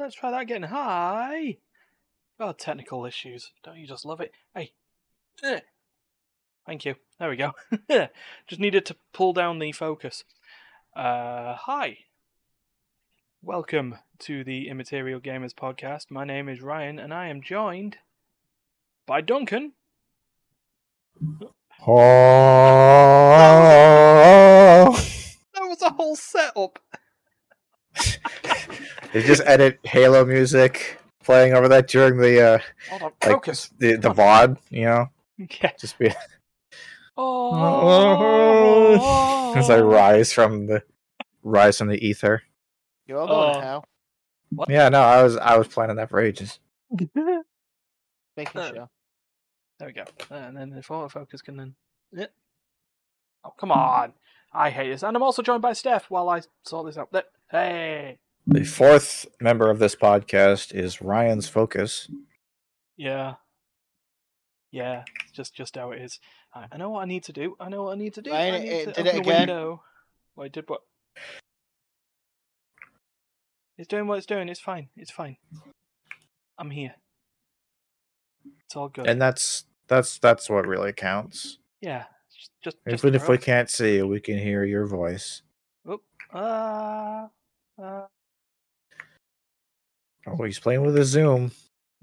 let's try that again. Hi. Oh, technical issues. Don't you just love it? Hey. Eh. Thank you. There we go. just needed to pull down the focus. Uh, hi. Welcome to the Immaterial Gamers podcast. My name is Ryan, and I am joined by Duncan. Oh. That was a whole setup. They just edit Halo music playing over that during the uh Hold on, like focus. the the VOD, you know? Yeah. Just be Oh. as I rise from the rise from the ether. You're all going Oh. to hell. Yeah, no, I was I was planning that for ages. Making Uh, sure. There we go. And then the autofocus can then. Yeah. Oh, come on. I hate this. And I'm also joined by Steph while I sort this out. There. Hey. The fourth member of this podcast is Ryan's Focus. Yeah. Yeah. Just just how it is. I, I know what I need to do. I know what I need to do. Ryan, I need it to did open it a again. window. Wait, did what? It's doing what it's doing. It's fine. It's fine. I'm here. It's all good. And that's that's that's what really counts. yeah. Just, just, just Even if we can't see you, we can hear your voice. Uh, uh, Oh, he's playing with a zoom.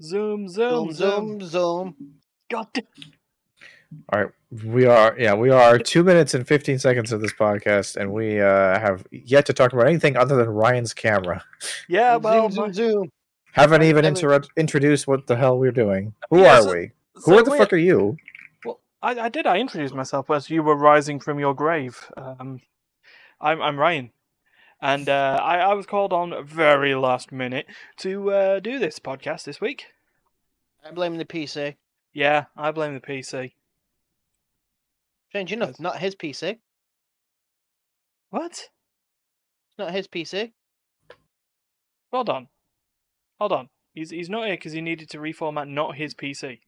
zoom, zoom, Zoom, zoom. zoom, zoom. God damn. All right, we are yeah, we are two minutes and fifteen seconds of this podcast, and we uh, have yet to talk about anything other than Ryan's camera. Yeah, well, zoom, zoom, zoom. Haven't even Let inter- introduced what the hell we're doing. Who Yeah, are so- we? so Who the fuck are you? Well, I, I did. I introduced myself as you were rising from your grave. Um, I'm I'm Ryan, and uh, I I was called on very last minute to uh, do this podcast this week. I blame the PC. Yeah, I blame the PC. Strange enough, not his PC. What? It's not his PC. Hold on, hold on. He's he's not here because he needed to reformat not his PC.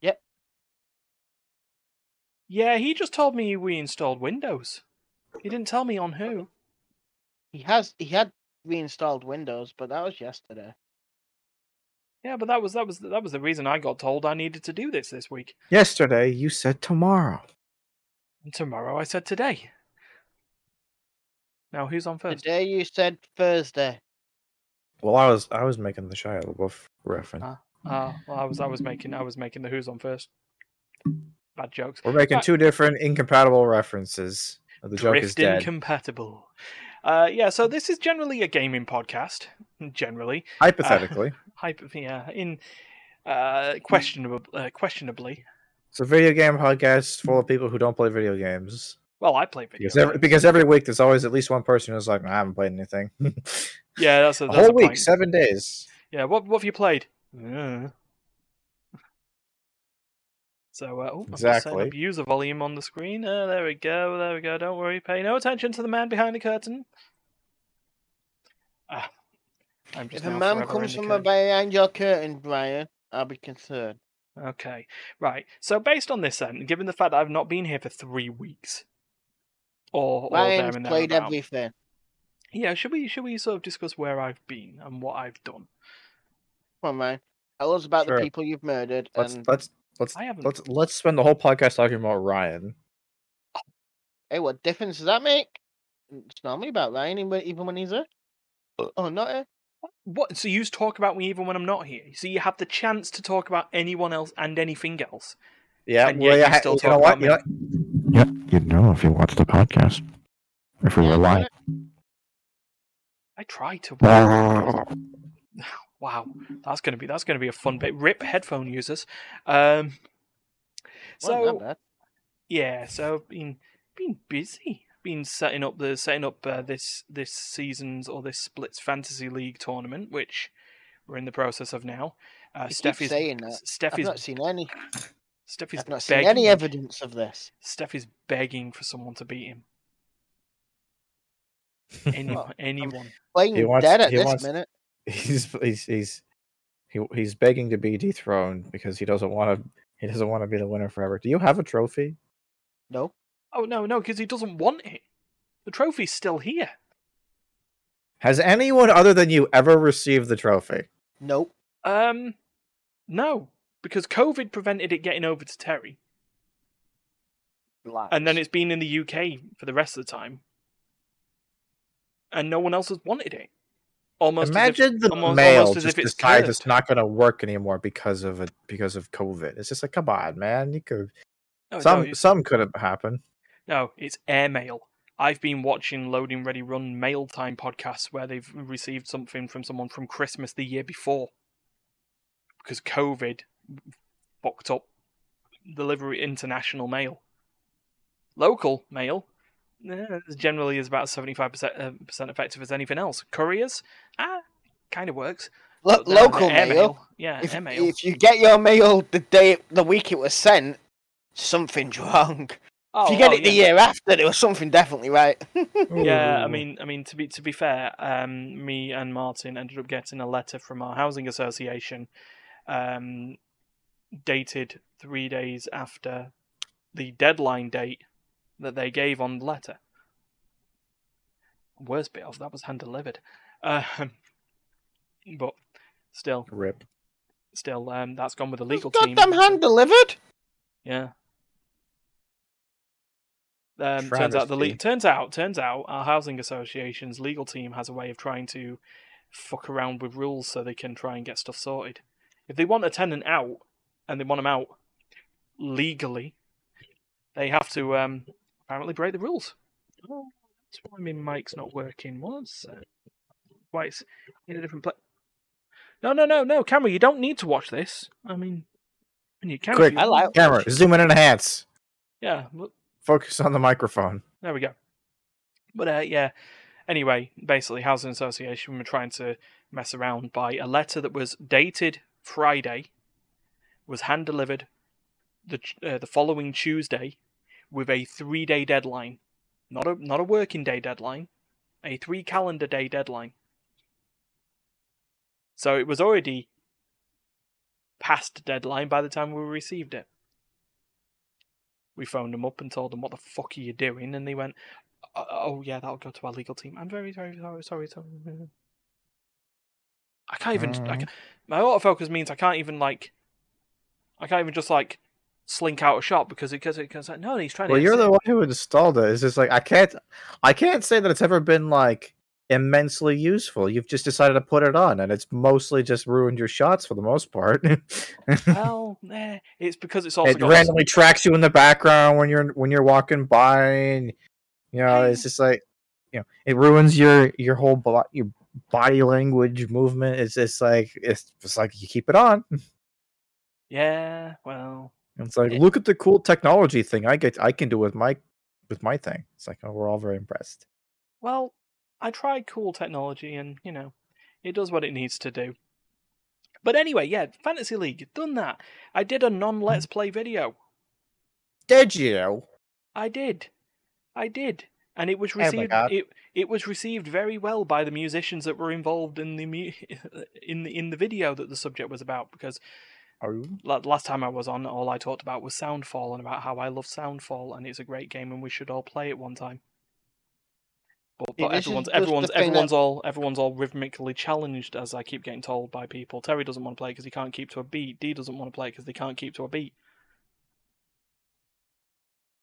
Yep. Yeah, he just told me we installed Windows. He didn't tell me on who. He has he had reinstalled Windows, but that was yesterday. Yeah, but that was that was that was the reason I got told I needed to do this this week. Yesterday you said tomorrow. And tomorrow I said today. Now who's on first? Today you said Thursday. Well, I was I was making the Shia LaBeouf reference. Ah. Oh, well, I was I was making I was making the who's on first. Bad jokes. We're making Right. two different incompatible references. The joke is dead. incompatible. Uh, yeah, so this is generally a gaming podcast. Generally, Hypothetically, hyper, yeah, in uh, questionable, uh, questionably. it's a video game podcast full of people who don't play video games. Well, I play video. Because every, games. because every week there's always at least one person who's like, "I haven't played anything." yeah, that's a, that's whole a week, point. seven days. Yeah, what what have you played? Uh. So, uh, oh, I'm just setting Exactly. up user volume on the screen. Uh, there we go. There we go. Don't worry. Pay no attention to the man behind the curtain. Ah, I'm just If a man comes from behind your curtain, Brian, I'll be concerned. Okay, right. So based on this, then, given the fact that I've not been here for three weeks, or or there Ryan's and played thereabout, everything. yeah, should we should we sort of discuss where I've been and what I've done? Come on, Ryan. Tell us about Sure. the people you've murdered. Let's and let's let's I let's let's spend the whole podcast talking about Ryan. hey, what difference does that make? It's normally about Ryan, even even when he's there. Oh, not here. What? So you talk about me even when I'm not here. So you have the chance to talk about anyone else and anything else. Yeah, And well, yet you yeah, still you talk know what? about You know, Yeah, you'd know if you watched the podcast. If we Yeah, were live. I try to. Wow. Wow, that's gonna be that's gonna be a fun bit. Rip headphone users. Um. Wasn't So bad. yeah, so I've been been busy. Been setting up the setting up uh, this this season's or this splits fantasy league tournament, which we're in the process of now. Uh, You keep Steph is saying that. Steph I've is not seen any. Steph is I've not seen begging. any evidence of this. Steph is begging for someone to beat him. Anyone, anyone. Playing wants- dead at he this wants- minute. He's he's he's he, he's begging to be dethroned because he doesn't want to he doesn't want to be the winner forever. Do you have a trophy? No. Oh no, no, because he doesn't want it. The trophy's still here. Has anyone other than you ever received the trophy? Nope. Um, no, because COVID prevented it getting over to Terry, Relax. and then it's been in the UK for the rest of the time, and no one else has wanted it. Almost Imagine if, the almost, mail almost as just if it's decides it's not going to work anymore because of it because of COVID. It's just like, come on, man. You could No, some no, some could have happened. No, it's airmail. I've been watching Loading Ready Run mail time podcasts where they've received something from someone from Christmas the year before. Because COVID fucked up delivery international mail. Local mail generally is about 75% uh, effective as anything else. Couriers, ah, kind of works. Lo- local airmail, mail. Yeah, If, airmail. if you get your mail the day, the week it was sent, something's wrong. oh, if you get oh, it the yeah. year after, there was something definitely right. Yeah, I mean, I mean to be to be fair, um, me and Martin ended up getting a letter from our housing association, um, dated three days after the deadline date that they gave on the letter. Worst bit of that was hand delivered, um, but still, rip. still, um, that's gone with the legal team. Goddamn hand delivered. Yeah. Um, turns out the le- turns out turns out our housing association's legal team has a way of trying to fuck around with rules so they can try and get stuff sorted. If they want a tenant out and they want them out legally, they have to um, apparently break the rules. Oh, that's why my mic's not working. What's uh, why it's in a different place? No, no, no, no, camera. You don't need to watch this. I mean, and you can. if Quick, you I like- want. Camera, zoom in and enhance. Yeah, look, Focus on the microphone. there we go. But uh, yeah, anyway, basically, housing association were trying to mess around by a letter that was dated Friday, was hand delivered the uh, the following Tuesday, with a three day deadline, not a not a working day deadline, a three calendar day deadline. So it was already past deadline by the time we received it. We phoned them up and told them what the fuck are you doing, and they went, "Oh, oh yeah, that'll go to our legal team." I'm very, very sorry, sorry, sorry. I can't even. I Mhm. ca- my autofocus means I can't even like. I can't even just like slink out of shot because it because it because like, no, he's trying Well, to. you're sit- the one who installed it. It's just like I can't, I can't say that it's ever been like immensely useful. You've just decided to put it on, and it's mostly just ruined your shots for the most part. Well, eh, it's because it's also it randomly tracks you in the background when you're when you're walking by, and you know it's just like you know it ruins your your whole bo- your body language movement. It's just like it's just like you keep it on. Yeah, well, It's like Yeah. look at the cool technology thing I get I can do with my with my thing. It's like oh, we're all very impressed. well, I tried cool technology, and you know, it does what it needs to do. But anyway, yeah, Fantasy League done that. I did a non-let's mm-hmm. play video. Did you? I did. I did. And it was Oh received God. it, it was received very well by the musicians that were involved in the mu- in the in the video that the subject was about because Oh, last time I was on all I talked about was Soundfall and about how I love Soundfall and it's a great game and we should all play it one time. But, but is everyone's everyone's that- everyone's all everyone's all rhythmically challenged as I keep getting told by people. Terry doesn't want to play because he can't keep to a beat. D doesn't want to play because they can't keep to a beat.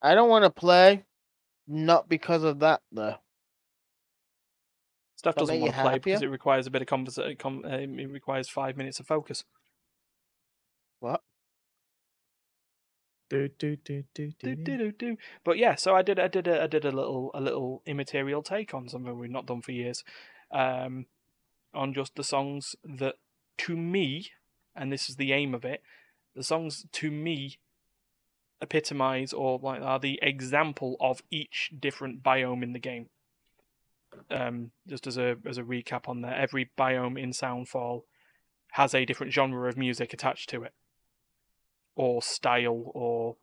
I don't want to play, not because of that though. Steph doesn't want to play because it requires a bit of conversation. Com- uh, it requires five minutes of focus. What? do, do, do, do, Do, do. do, do. But yeah, so I did I did a, I did a little a little immaterial take on something we've not done for years, um, on just the songs that to me, and this is the aim of it, the songs to me epitomize or like are the example of each different biome in the game. Um, just as a as a recap on that, every biome in Soundfall has a different genre of music attached to it, or style, or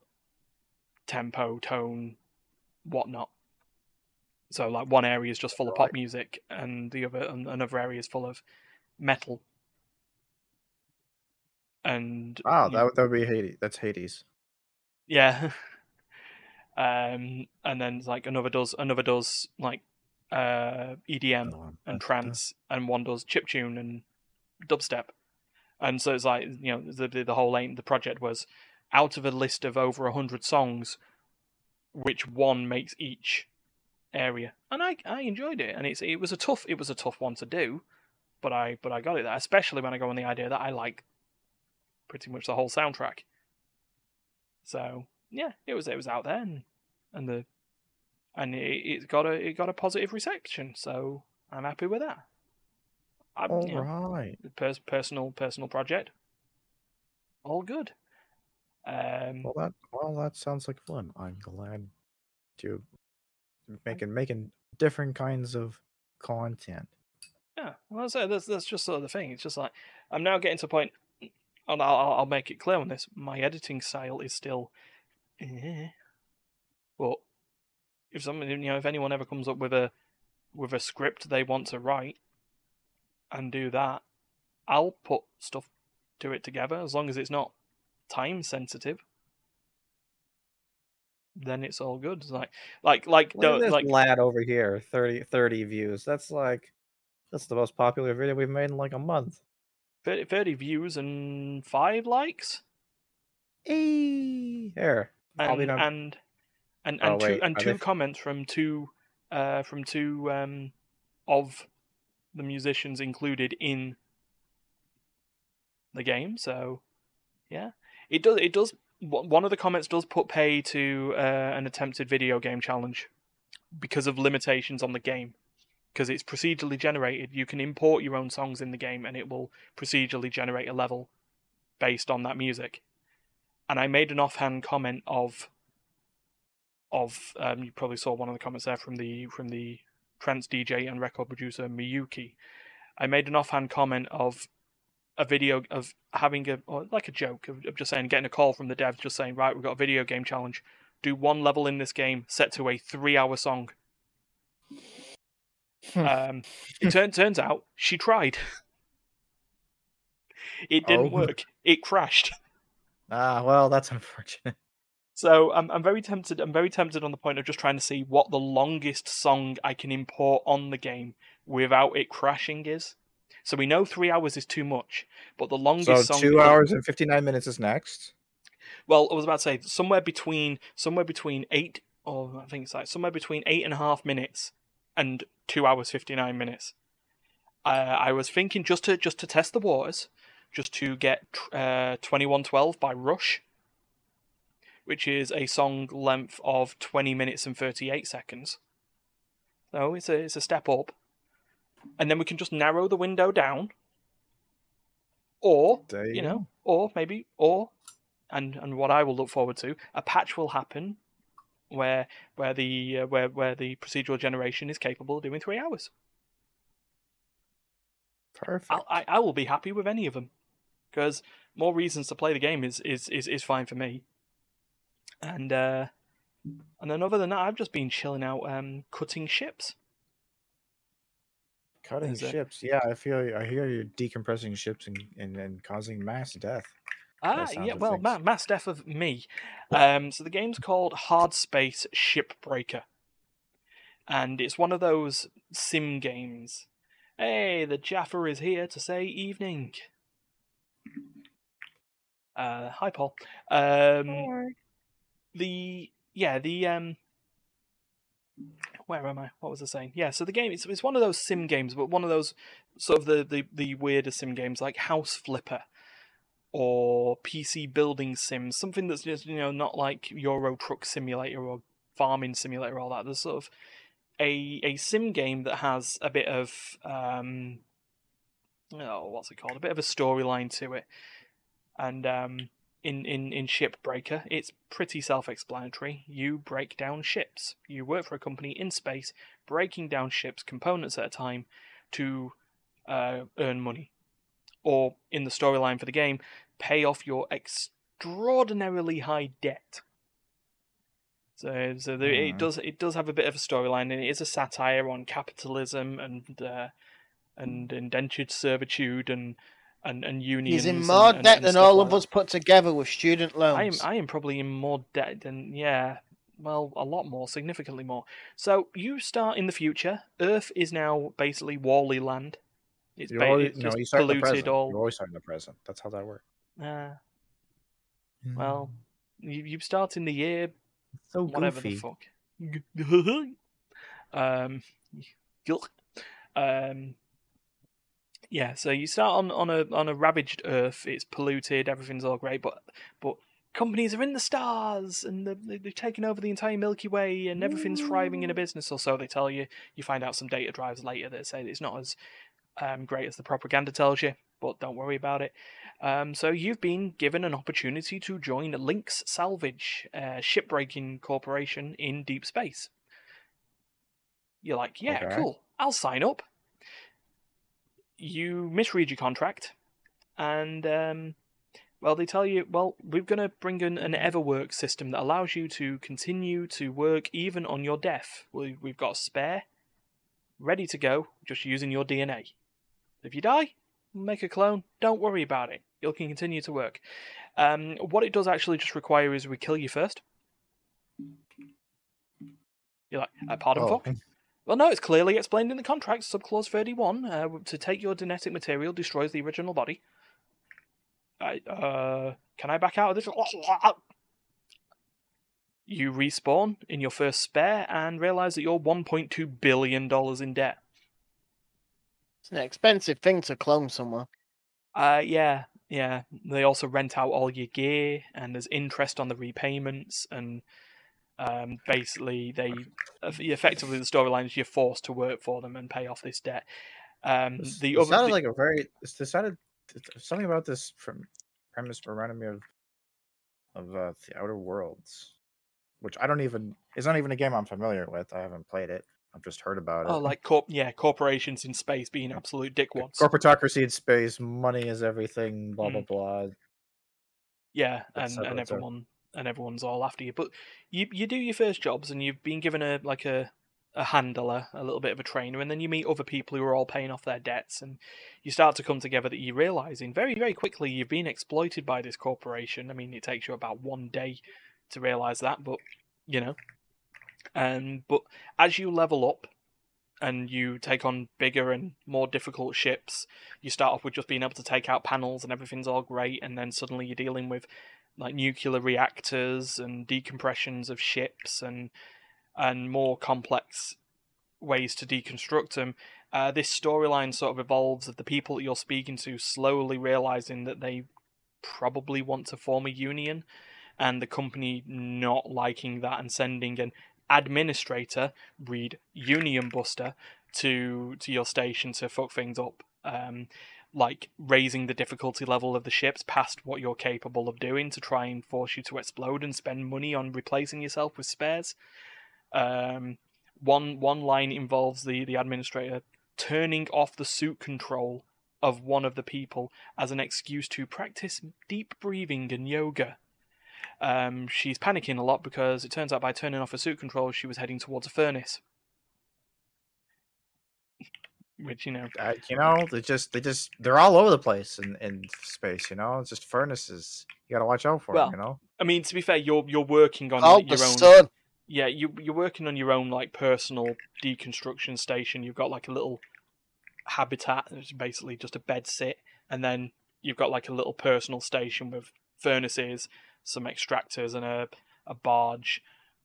tempo, tone, whatnot. So like one area is just full of pop music, and the other and another area is full of metal. And Wow, you- that would- that would be Hades. That's Hades. yeah. um, and then like another does another does like uh, EDM and trance, and one does chiptune and dubstep. And so it's like you know the the, the whole aim the project was out of a list of over a hundred songs, which one makes each area, and I I enjoyed it, and it's it was a tough it was a tough one to do, but I but I got it there, especially when I go on the idea that I like pretty much the whole soundtrack. So yeah, it was it was out there, and and the and it, it got a it got a positive reception, so I'm happy with that. I, All you know, right. pers- personal personal project, all good. Um, Well, that well, that sounds like fun. I'm glad to making making different kinds of content. Yeah, well, so that's that's just sort of the thing. It's just like I'm now getting to a point, and I'll I'll- I'll make it clear on this. My editing style is still, eh. but if someone you know if anyone ever comes up with a with a script they want to write and do that, I'll put stuff to it together as long as it's not time sensitive. Then it's all good. It's like like like Look this like lad over here, 30, 30 views. That's like that's the most popular video we've made in like a month. 30, 30 views and five likes. Hey, here. I'll and and and, Oh, and two wait, and two comments from two uh from two um of the musicians included in the game so yeah. It does it does one of the comments does put pay to uh, an attempted video game challenge because of limitations on the game. Because it's procedurally generated you can import your own songs in the game and it will procedurally generate a level based on that music. And I made an offhand comment of of um, you probably saw one of the comments there from the from the trance DJ and record producer Miyuki. I made an offhand comment of a video of having a or like a joke of, of just saying getting a call from the devs just saying right we've got a video game challenge do one level in this game set to a three hour song Hmm. um, it turn, turns out she tried it didn't Oh. work it crashed Ah, well, that's unfortunate. So I'm I'm very tempted. I'm very tempted on the point of just trying to see what the longest song I can import on the game without it crashing is. So we know three hours is too much, but the longest So song. two hours and fifty nine minutes is next. Well, I was about to say somewhere between somewhere between eight or I think it's like somewhere between eight and a half minutes and two hours fifty nine minutes. Uh, I was thinking just to just to test the waters, just to get uh, twenty one twelve by Rush, which is a song length of twenty minutes and thirty eight seconds. So it's a it's a step up, and then we can just narrow the window down. Or you you know, or maybe, or, and and what I will look forward to, a patch will happen, where where the uh, where where the procedural generation is capable of doing three hours. Perfect. I'll, I I will be happy with any of them, because more reasons to play the game is is is, is fine for me. And uh, and then other than that, I've just been chilling out, um, cutting ships. Cutting Is it- ships. Yeah, I feel. I hear you're decompressing ships and, and, and causing mass death. Ah, yeah, well, ma- mass death of me. Um, so the game's called Hard Space Shipbreaker, and it's one of those sim games. Hey, the Jaffa is here to say evening. Uh, hi, Paul. Um, the yeah, the um, where am I? What was I saying? Yeah, so the game it's it's one of those sim games, but one of those sort of the the the weirder sim games like House Flipper or PC building sims, something that's just you know not like Euro Truck Simulator or Farming Simulator, or all that. There's sort of a a sim game that has a bit of um, oh, what's it called? A bit of a storyline to it, and um, in in in Shipbreaker, it's pretty self-explanatory. You break down ships. You work for a company in space, breaking down ships components at a time to uh, earn money or in the storyline for the game, pay off your extraordinarily high debt. So, so there, it Mhm. does it does have a bit of a storyline, and it is a satire on capitalism and uh, and indentured servitude and and and unions. He's in more and- debt and than all like of that. us put together with student loans. I am loans. I am probably in more debt than yeah well, a lot more, significantly more. So you start in the future. Earth is now basically WALL-E land. It's, ba- always, it's no, just you start in the polluted present. all. You always start in the present. That's how that works. Uh, well, you, you start in the year so whatever goofy. the fuck. um, um, yeah. So you start on, on a on a ravaged Earth. It's polluted. Everything's all great, but but companies are in the stars and they're, they're taking over the entire Milky Way and everything's thriving in a business, or so they tell you. You find out some data drives later that say it's not as um, great as the propaganda tells you, but don't worry about it. Um, so you've been given an opportunity to join Lynx Salvage, a shipbreaking corporation in deep space. You're like, yeah, Okay. cool. I'll sign up. You misread your contract, and um, well, they tell you, well, we're going to bring in an EverWork system that allows you to continue to work even on your death. We- We've got a spare, ready to go, just using your DNA. If you die, make a clone. Don't worry about it. You can continue to work. Um, what it does actually just require is we kill you first. You're like, uh, pardon, Oh, fuck? Well, no, it's clearly explained in the contract, subclause 31. Uh, to take your genetic material destroys the original body. I, uh, can I back out of this? You respawn in your first spare and realize that you're $1.2 billion in debt. It's an expensive thing to clone someone. Uh, yeah, yeah. They also rent out all your gear, and there's interest on the repayments, and um, basically they effectively the storyline is you're forced to work for them and pay off this debt. Um, This- the it other sounded the- like a very. This this sounded something about this from premise reminded me of of uh, the Outer Worlds, which I don't even. It's not even a game I'm familiar with. I haven't played it. I've just heard about it. oh, like corp, yeah, corporations in space being absolute dickwads. corporatocracy in space. Money is everything. Blah blah Mm. blah. Yeah, et and, and everyone and everyone's all after you. But you you do your first jobs, and you've been given a like a a handler, a little bit of a trainer, and then you meet other people who are all paying off their debts, and you start to come together that you're realizing very very quickly you've been exploited by this corporation. I mean, it takes you about one day to realize that, but you know, And but as you level up. And you take on bigger and more difficult ships. You start off with just being able to take out panels and everything's all great, and then suddenly you're dealing with like nuclear reactors and decompressions of ships and and more complex ways to deconstruct them. Uh, this storyline sort of evolves of the people that you're speaking to slowly realizing that they probably want to form a union, and the company not liking that and sending an administrator, read Union Buster, to to your station to fuck things up. Um, like raising the difficulty level of the ships past what you're capable of doing to try and force you to explode and spend money on replacing yourself with spares. Um, one one line involves the the administrator turning off the suit control of one of the people as an excuse to practice deep breathing and yoga. Um, she's panicking a lot because it turns out by turning off her suit control, she was heading towards a furnace. Which you know, Uh, you know, they just they just they're all over the place in, in space. You know, it's just furnaces. You got to watch out for Well, them. You know, I mean, to be fair, you're you're working on Oh, the your own. sun. Yeah, you you're working on your own like personal deconstruction station. You've got like a little habitat, it's basically just a bed sit, and then you've got like a little personal station with furnaces, some extractors, and a a barge,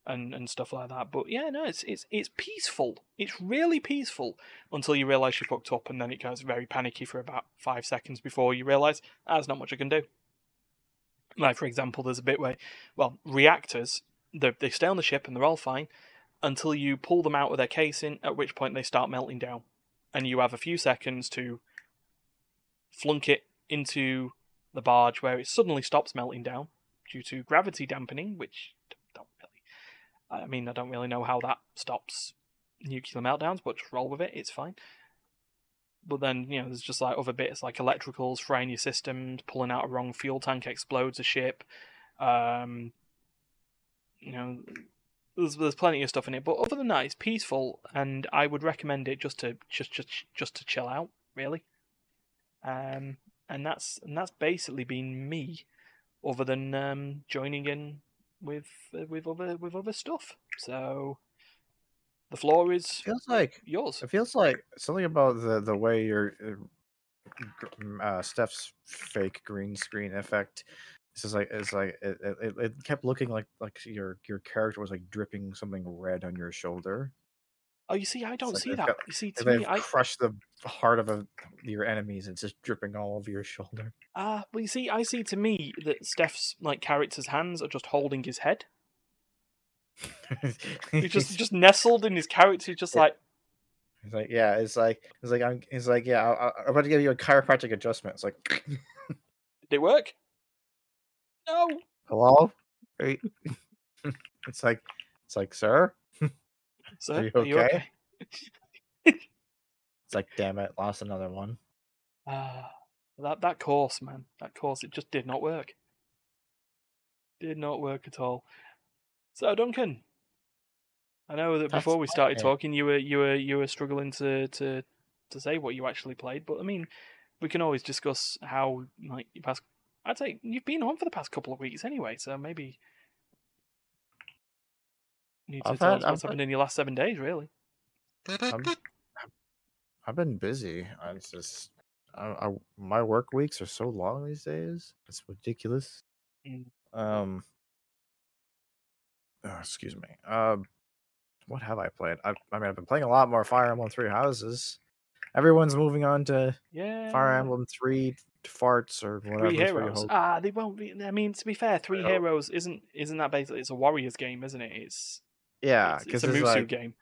and and stuff like that. But yeah, no, it's it's it's peaceful. It's really peaceful until you realise you fucked up, and then it goes very panicky for about five seconds before you realise "Ah, there's not much I can do. Like for example, there's a bit where, well, reactors they they stay on the ship and they're all fine until you pull them out of their casing, at which point they start melting down, and you have a few seconds to flunk it into the barge where it suddenly stops melting down due to gravity dampening, which. I mean, I don't really know how that stops nuclear meltdowns, but just roll with it. It's fine. But then, you know, there's just like other bits like electricals, frying your systems, pulling out a wrong fuel tank explodes a ship. Um, you know, there's there's plenty of stuff in it. But other than that, it's peaceful, and I would recommend it just to just just just to chill out, really. Um, and that's and that's basically been me, other than um joining in with with other with other stuff. So the floor is feels like yours. it feels like something about the the way your uh, uh, Steph's fake green screen effect. This is like it's like it, it, it- it kept looking like like your your character was like dripping something red on your shoulder. Oh, you see, I don't like see that. got- You see, to me, I crush the heart of a, your enemies, it's just dripping all over your shoulder. ah, well, you see, I see to me that Steph's like character's hands are just holding his head. He's just just nestled in his character. He's just Yeah. like, He's like yeah, it's like it's like I'm it's like yeah, I, I'm about to give you a chiropractic adjustment. It's like did it work? No. hello, it's like it's like sir, Sir, you are you okay? okay? it's like damn it, lost another one. Ah, that that course, man, that course, it just did not work. Did not work at all. So, Duncan, I know that That's before we started talking, you were you were you were struggling to to to say what you actually played, but I mean, we can always discuss how like you past. I'd say you've been on for the past couple of weeks anyway, so maybe need to I've tell had- us I've what's had- happened in your last seven days, really. I'm, I've been busy. I it's just I, I, my work weeks are so long these days. It's ridiculous. Mm. Um. oh, excuse me. Um. what have I played? I, I mean, I've been playing a lot more Fire Emblem Three Houses. Everyone's moving on to Yeah. Fire Emblem Three farts or whatever. Three is what you heroes. hope. Ah, they won't be. I mean, to be fair, Three know. Heroes isn't isn't that basically? It's a Warriors game, isn't it? It's yeah, it's, because it's a it's, Musou like game.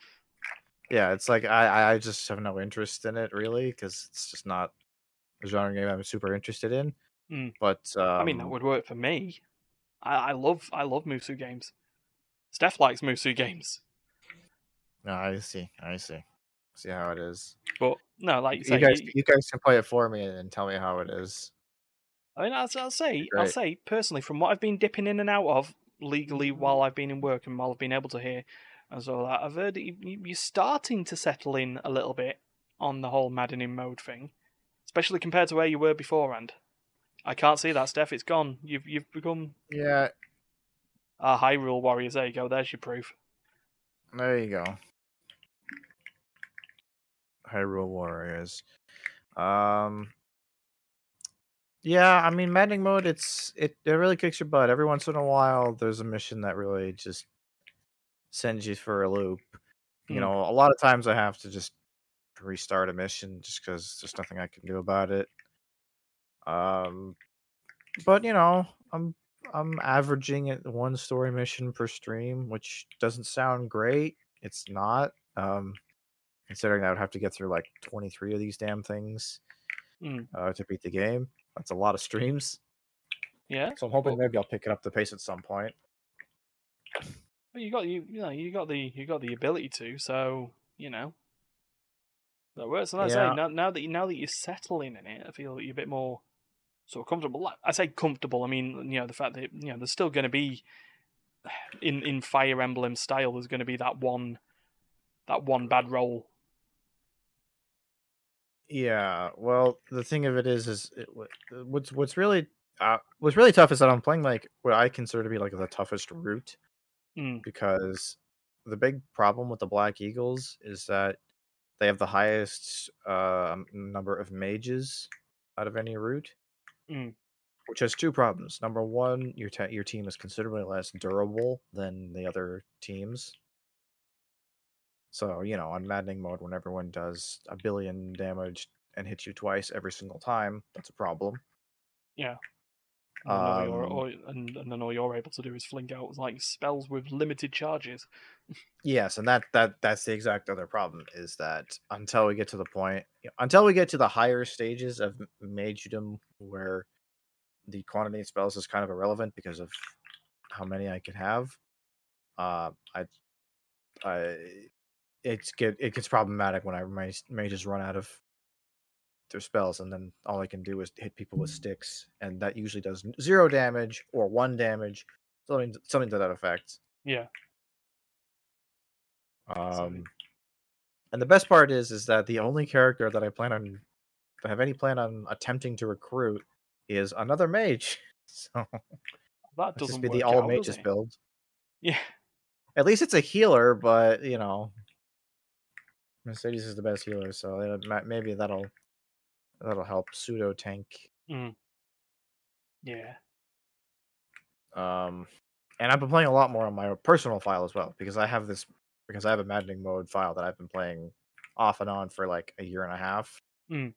yeah, it's like I I just have no interest in it really because it's just not a genre game I'm super interested in. Mm. But um, I mean, that would work for me. I, I love I love Musou games. Steph likes Musou games, no, I see, I see, see how it is. but no, like you You guys, you- you guys can play it for me and tell me how it is. I mean, I'll, I'll say, I'll say personally, from what I've been dipping in and out of legally while I've been in work and while I've been able to hear, and so that I've heard you, you- you're starting to settle in a little bit on the whole maddening mode thing, especially compared to where you were beforehand. I can't see that, Steph. It's gone. You've you've become Yeah, a Hyrule Warriors. There you go. There's your proof. there you go. Hyrule Warriors. Um. Yeah, I mean, maddening mode. It's it. It really kicks your butt every once in a while. There's a mission that really just sends you for a loop. You Hmm. know, a lot of times I have to just restart a mission just because there's nothing I can do about it. Um, but you know, I'm I'm averaging at one story mission per stream, which doesn't sound great. It's not. Um, considering I would have to get through like 23 of these damn things Mm. uh, to beat the game. That's a lot of streams. Yeah. So I'm hoping maybe I'll pick it up the pace at some point. You got you you know you got the you got the ability to, so you know that works. And I Yeah. say now now that you now that you're settling in it, I feel that you're a bit more sort of comfortable. Like, I say comfortable. I mean you know the fact that you know there's still going to be in in Fire Emblem style. There's going to be that one that one bad roll. Yeah, well, the thing of it is, is it, uh, what's what's really uh, what's really tough is that I'm playing like what I consider to be like the toughest route Mm. because the big problem with the Black Eagles is that they have the highest uh, number of mages out of any route, Mm. which has two problems. Number one, your te- your team is considerably less durable than the other teams. So you know, on maddening mode, when everyone does a billion damage and hits you twice every single time, that's a problem. Yeah. And then, all you're, Um, all, and, and then all you're able to do is fling out like spells with limited charges. Yes, and that that that's the exact other problem is that until we get to the point, until we get to the higher stages of magedom, where the quantity of spells is kind of irrelevant because of how many I can have, uh, I, I, it's get it gets problematic when I may may just run out of their spells, and then all I can do is hit people with sticks, and that usually does zero damage or one damage, something something to that effect. Yeah. Um, and the best part is, is that the only character that I plan on, I have any plan on attempting to recruit, is another mage. So That doesn't just be the all out, mages build. Yeah. At least it's a healer, but you know, Mercedes is the best healer, so it, maybe that'll that'll help pseudo tank. Mm. Yeah. Um, and I've been playing a lot more on my personal file as well because I have this because I have a maddening mode file that I've been playing off and on for like a year and a half. Mm.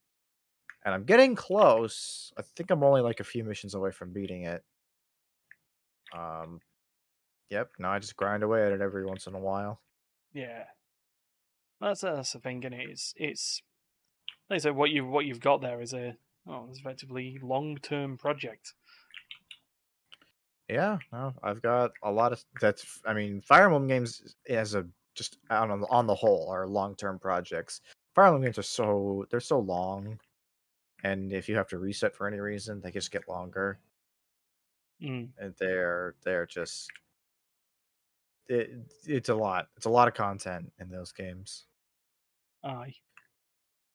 And I'm getting close. I think I'm only like a few missions away from beating it. Um, yep. Now I just grind away at it every once in a while. Yeah. That's that's the thing, it? It's it's like I said, what you what you've got there is a oh, it's effectively long term project. Yeah, no, I've got a lot of that's. I mean, Fire Emblem games as a just on on the- on the whole are long term projects. Fire Emblem games are so they're so long, and if you have to reset for any reason, they just get longer, Mm. and they're they're just it, it's a lot. It's a lot of content in those games. Aye.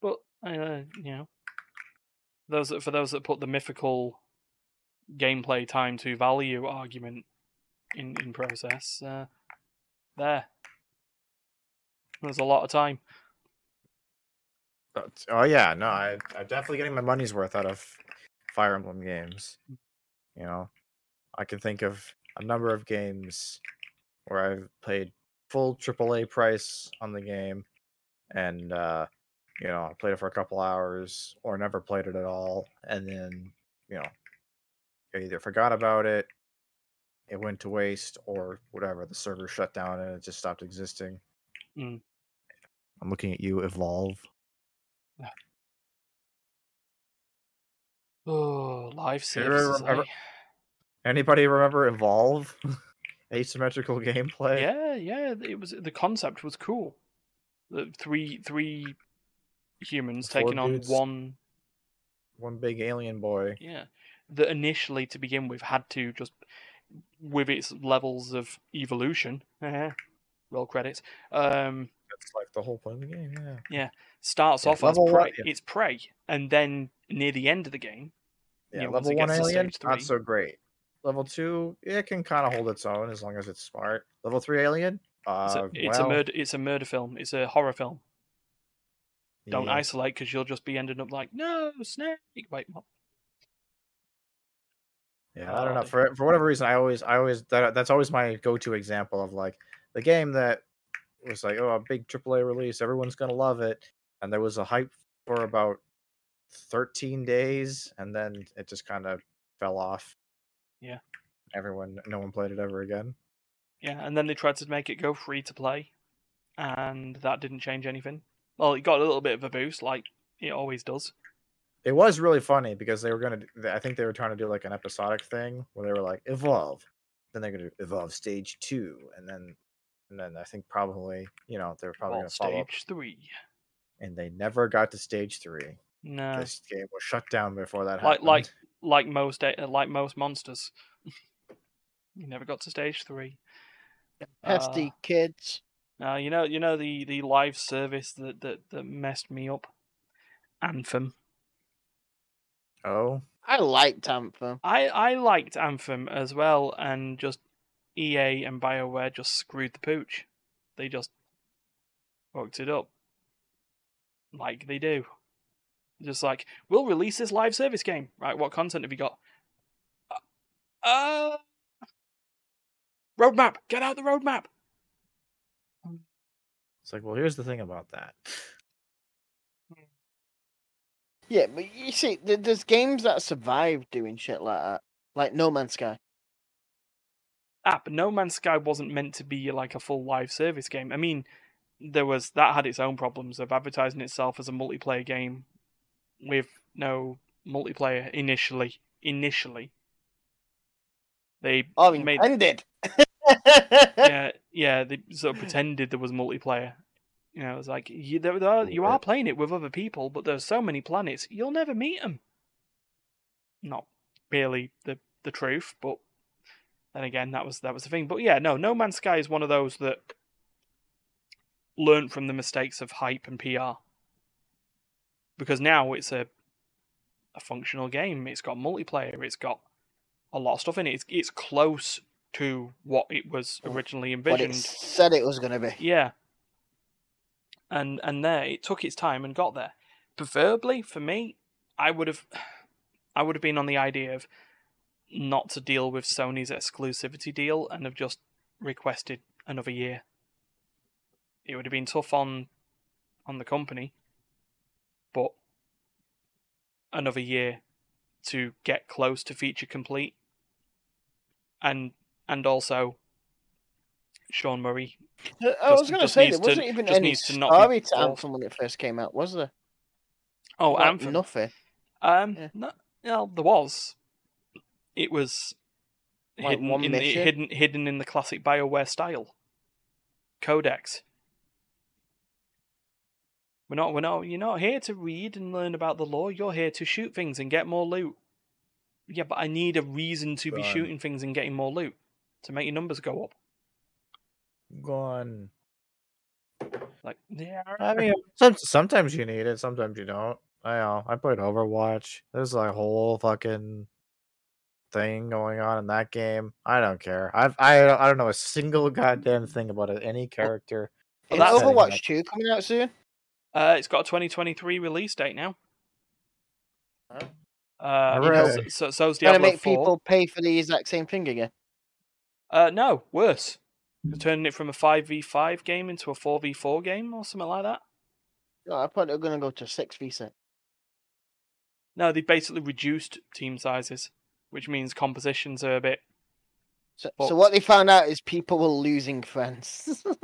But uh, you know, those that, for those that put the mythical gameplay time to value argument in in process, uh, there. There's a lot of time. But, oh yeah, no, I I'm definitely getting my money's worth out of Fire Emblem games. You know, I can think of a number of games where I've paid full AAA price on the game, and uh, you know, I played it for a couple hours or never played it at all, and then you know, I either forgot about it, it went to waste, or whatever. The server shut down and it just stopped existing. Mm. I'm looking at you, Evolve. Oh, live Do you remember- services. remember- eh? Anybody remember Evolve? Asymmetrical gameplay. Yeah, yeah. It was the concept was cool. The three three humans Four taking on one. One big alien boy. Yeah, that initially to begin with had to just with its levels of evolution. roll credits. Um, That's like the whole point of the game. Yeah. Yeah. Starts Yeah, off as level one- prey. yeah. It's prey, and then near the end of the game, Yeah. Level one alien, not so great. Level two, it can kind of hold its own as long as it's smart. Level three alien, uh, it's, a, it's a murder. It's a murder film. It's a horror film. Don't yeah. isolate because you'll just be ending up like no snake. Wait, what? Yeah, I don't know. For for whatever reason, I always, I always that that's always my go-to example of like the game that was like, oh, a big AAA release, everyone's gonna love it, and there was a hype for about 13 days, and then it just kind of fell off. Yeah. Everyone, no one played it ever again. Yeah, and then they tried to make it go free to play, and that didn't change anything. Well, it got a little bit of a boost, like it always does. It was really funny because they were gonna. I think they were trying to do like an episodic thing where they were like evolve, then they're gonna evolve stage two, and then, and then I think probably you know they're probably gonna follow up, stage three. and they never got to stage three. No, This game was shut down before that happened. like happened. like like most like most monsters, you never got to stage three. Pesty Uh, kids. Uh, you know, you know the, the live service that, that, that messed me up. Anthem. oh, I liked Anthem. I, I liked Anthem as well, and just EA and BioWare just screwed the pooch. They just fucked it up. Like they do. Just like, we'll release this live service game. Right, what content have you got? Uh, uh roadmap! Get out the roadmap! it's like well, here's the thing about that. Yeah, but you see, there's games that survive doing shit like that, like No Man's Sky. Ah, but No Man's Sky wasn't meant to be like a full live service game. I mean, there was that had its own problems of advertising itself as a multiplayer game with no multiplayer initially. Initially, they Oh, made intended. yeah yeah they sort of pretended there was multiplayer. You know, it was like you there, there are, you are playing it with other people, but there's so many planets you'll never meet them. Not really the the truth, but then again, that was that was the thing. But yeah, no, No Man's Sky is one of those that learned from the mistakes of hype and PR. Because now it's a a functional game. It's got multiplayer. It's got a lot of stuff in it. It's, it's close to what it was originally What it envisioned. said it was going to be. Yeah. And and there it took its time and got there. Preferably for me, I would have I would have been on the idea of not to deal with Sony's exclusivity deal and have just requested another year. It would have been tough on on the company, but another year to get close to feature complete. And and also Sean Murray Uh, I was going to say, there wasn't even just any needs to not be story to. Anthem when it first came out, was there? Oh, Like, Anthem. Nothing. Um, Yeah. no, well, there was. It was Like hidden one in the mission? hidden hidden in the classic Bioware style. Codex. We're not. We're not. You're not here to read and learn about the law. You're here to shoot things and get more loot. Yeah, but I need a reason to be Done. shooting things and getting more loot to make your numbers go up. Gone. Like, yeah. I mean, some, sometimes you need it, sometimes you don't. I know. I played Overwatch. There's a whole fucking thing going on in that game. I don't care. I've I don't- I don't know a single goddamn thing about it, any character. Is that's- setting Overwatch 2 coming out soon? Uh, it's got a 2023 release date now. Oh. Uh, Hooray. so, so so's Trying to make 4. people pay for the exact same thing again. Uh, no, worse. They're turning it from a 5v5 game into a 4v4 game or something like that. No, I thought they were going to go to 6v6. No, they basically reduced team sizes, which means compositions are a bit. So, Well- so what they found out is people were losing friends.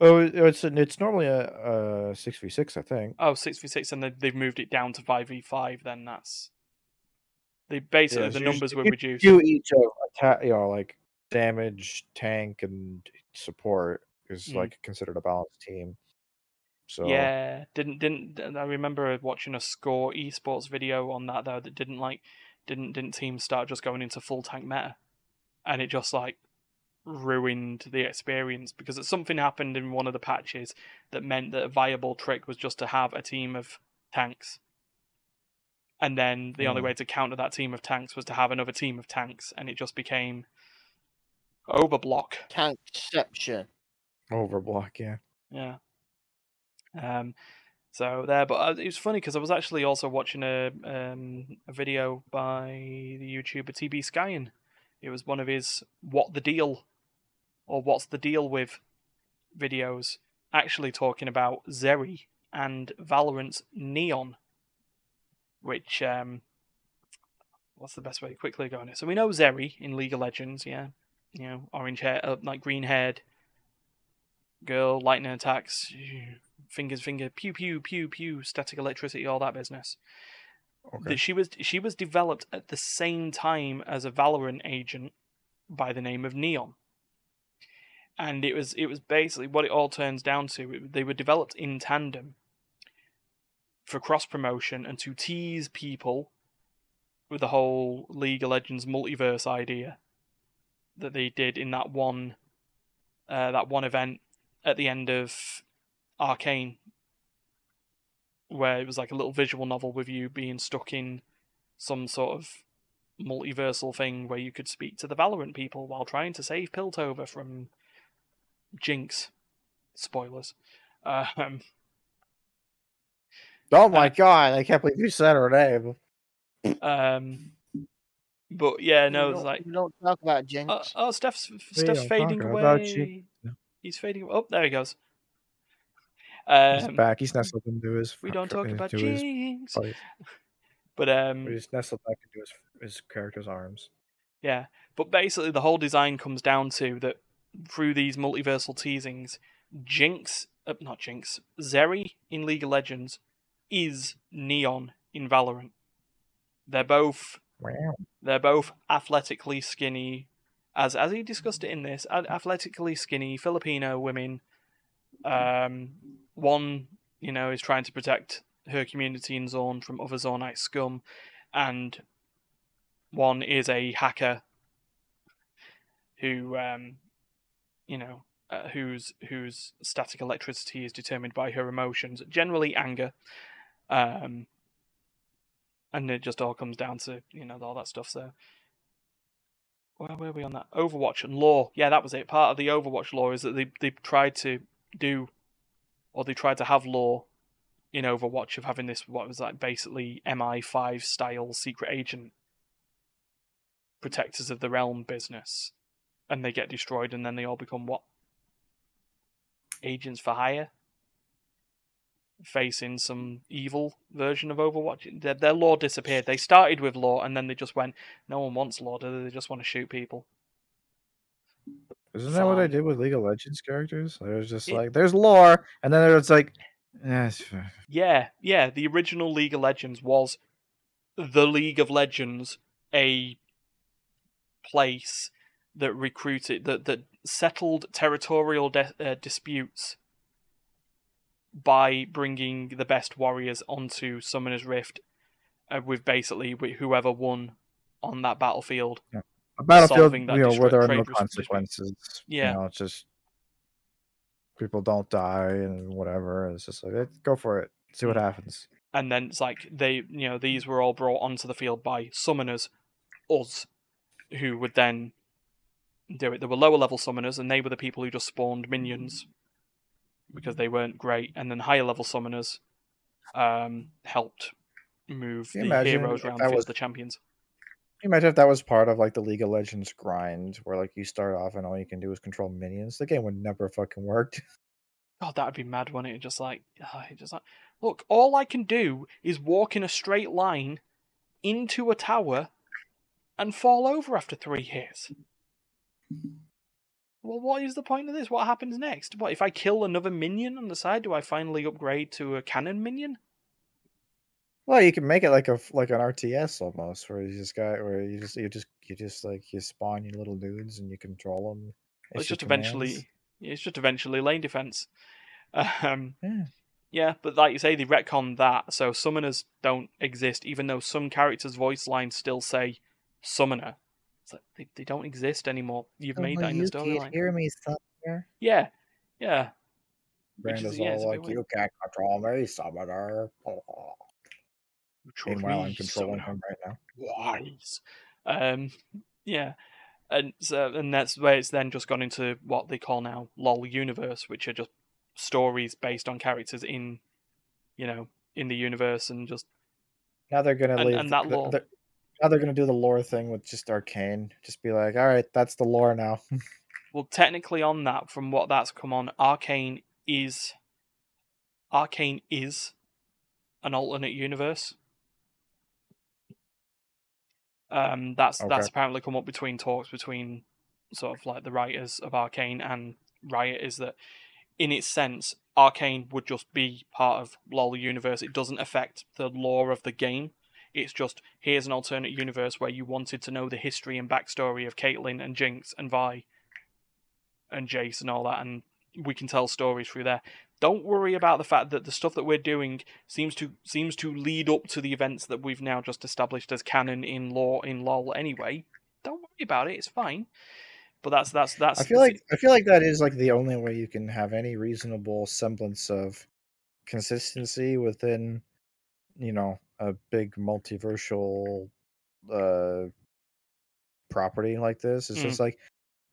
Oh, it's an it's normally a six v six, I think. Oh, 6v6, and they've, they've moved it down to 5v5, then that's. They basically, the numbers were reduced. You each of attack, you know, like damage, tank, and support is Mm. like considered a balanced team. So Yeah, didn't didn't I remember watching a score esports video on that though that didn't like didn't didn't teams start just going into full tank meta, and it just like ruined the experience because something happened in one of the patches that meant that a viable trick was just to have a team of tanks, and then the only Hmm. way to counter that team of tanks was to have another team of tanks, and it just became overblock. Tankception. overblock, yeah. Yeah. Um, so there, but uh, it was funny because I was actually also watching a um a video by the YouTuber TB Skyen. It was one of his "What the Deal" or "What's the Deal with" videos, actually talking about Zeri and Valorant's Neon, which um, what's the best way to quickly go on it? So we know Zeri in League of Legends, yeah, you know, orange hair, uh, like green haired girl, lightning attacks, fingers, finger, pew, pew, pew, pew, static electricity, all that business. Okay. That she was she was developed at the same time as a Valorant agent by the name of Neon. And it was it was basically what it all turns down to. They were developed in tandem for cross promotion and to tease people with the whole League of Legends multiverse idea that they did in that one uh, that one event at the end of Arcane, where it was like a little visual novel with you being stuck in some sort of multiversal thing where you could speak to the Valorant people while trying to save Piltover from Jinx. Spoilers. Um, Oh my god, I can't believe you said her name. um, but yeah, no, it's like we don't talk about Jinx. Oh, oh Steph's Steph's fading away. you. He's fading. Oh, there he goes. He's Um, back. He's nestled into his. we don't talk about into his, Jinx. buddy. But um, He's nestled back into his his character's arms. yeah. But basically, the whole design comes down to that through these multiversal teasings, Jinx, uh, not Jinx, Zeri in League of Legends is Neon in Valorant. They're both Wow. They're both athletically skinny, as as he discussed it in this, athletically skinny Filipino women. Um, one, you know, is trying to protect her community in Zaun from other Zaunite scum, and one is a hacker who, um, you know, uh, whose whose static electricity is determined by her emotions, generally anger. Um, and it just all comes down to you know all that stuff. So where were we on that? Overwatch and law. Yeah, that was it. Part of the Overwatch law is that they they tried to do, or they tried to have law in Overwatch of having this what was like basically MI5 style secret agent protectors of the realm business, and they get destroyed, and then they all become what agents for hire, facing some evil version of Overwatch. Their, their lore disappeared. They started with law, and then they just went, no one wants law. do they? They just want to shoot people. Isn't that what I did with League of Legends characters? I was just like, there's lore, and then it's like, it's. Yeah, yeah. The original League of Legends was the League of Legends, a place that recruited that that settled territorial de- uh, disputes by bringing the best warriors onto Summoner's Rift, uh, with basically whoever won on that battlefield. a battlefield, you know, where there are no dis- dispute. consequences. Yeah. you know, it's just people don't die and whatever. It's just like, go for it, see what Mm. happens. and then it's like they you know these were all brought onto the field by summoners us who would then do it there were lower level summoners and they were the people who just spawned minions. Because they weren't great. And then higher level summoners um helped move the heroes around that the field was- the champions. You imagine if that was part of like the League of Legends grind, where like you start off and all you can do is control minions? The game would never fucking worked. god that would be mad wouldn't it? Just like it just like look all i can do is walk in a straight line into a tower and fall over after three hits Well, what is the point of this? What happens next? What if I kill another minion on the side? Do I finally upgrade to a cannon minion? Well, you can make it like a like an RTS almost, where you just got where you just you just you just like you spawn your little dudes and you control them. It's just eventually, it's just eventually lane defense. Um, Yeah. yeah, but like you say, they retcon that, so summoners don't exist, even though some characters' voice lines still say summoner. It's like they, they don't exist anymore. You've made that in the storyline. hear me. Yeah, yeah. Brand is- yeah, all a like, you can't control me, summoner. Trust Meanwhile, I'm controlling him right now. wise. Um, yeah, and so and that's where it's then just gone into what they call now LOL universe, which are just stories based on characters in, you know, in the universe, and just Now they're gonna And- leave. and that the- lore. Now they're gonna do the lore thing with just arcane. Just be like, all right, that's the lore now. well, technically on that, from what that's come on, Arcane is, Arcane is, an alternate universe. Um, that's that's apparently come up between talks between sort of like the writers of Arcane and Riot is that in its sense, Arcane would just be part of LoL universe. It doesn't affect the lore of the game. It's just here's an alternate universe where you wanted to know the history and backstory of Caitlyn and Jinx and Vi and Jace and all that, and we can tell stories through there. Don't worry about the fact that the stuff that we're doing seems to seems to lead up to the events that we've now just established as canon in lore in LoL anyway. Don't worry about it; it's fine. But that's that's that's. I feel like I feel like that is like the only way you can have any reasonable semblance of consistency within, you know, a big multiversal uh property like this. It's Mm. just like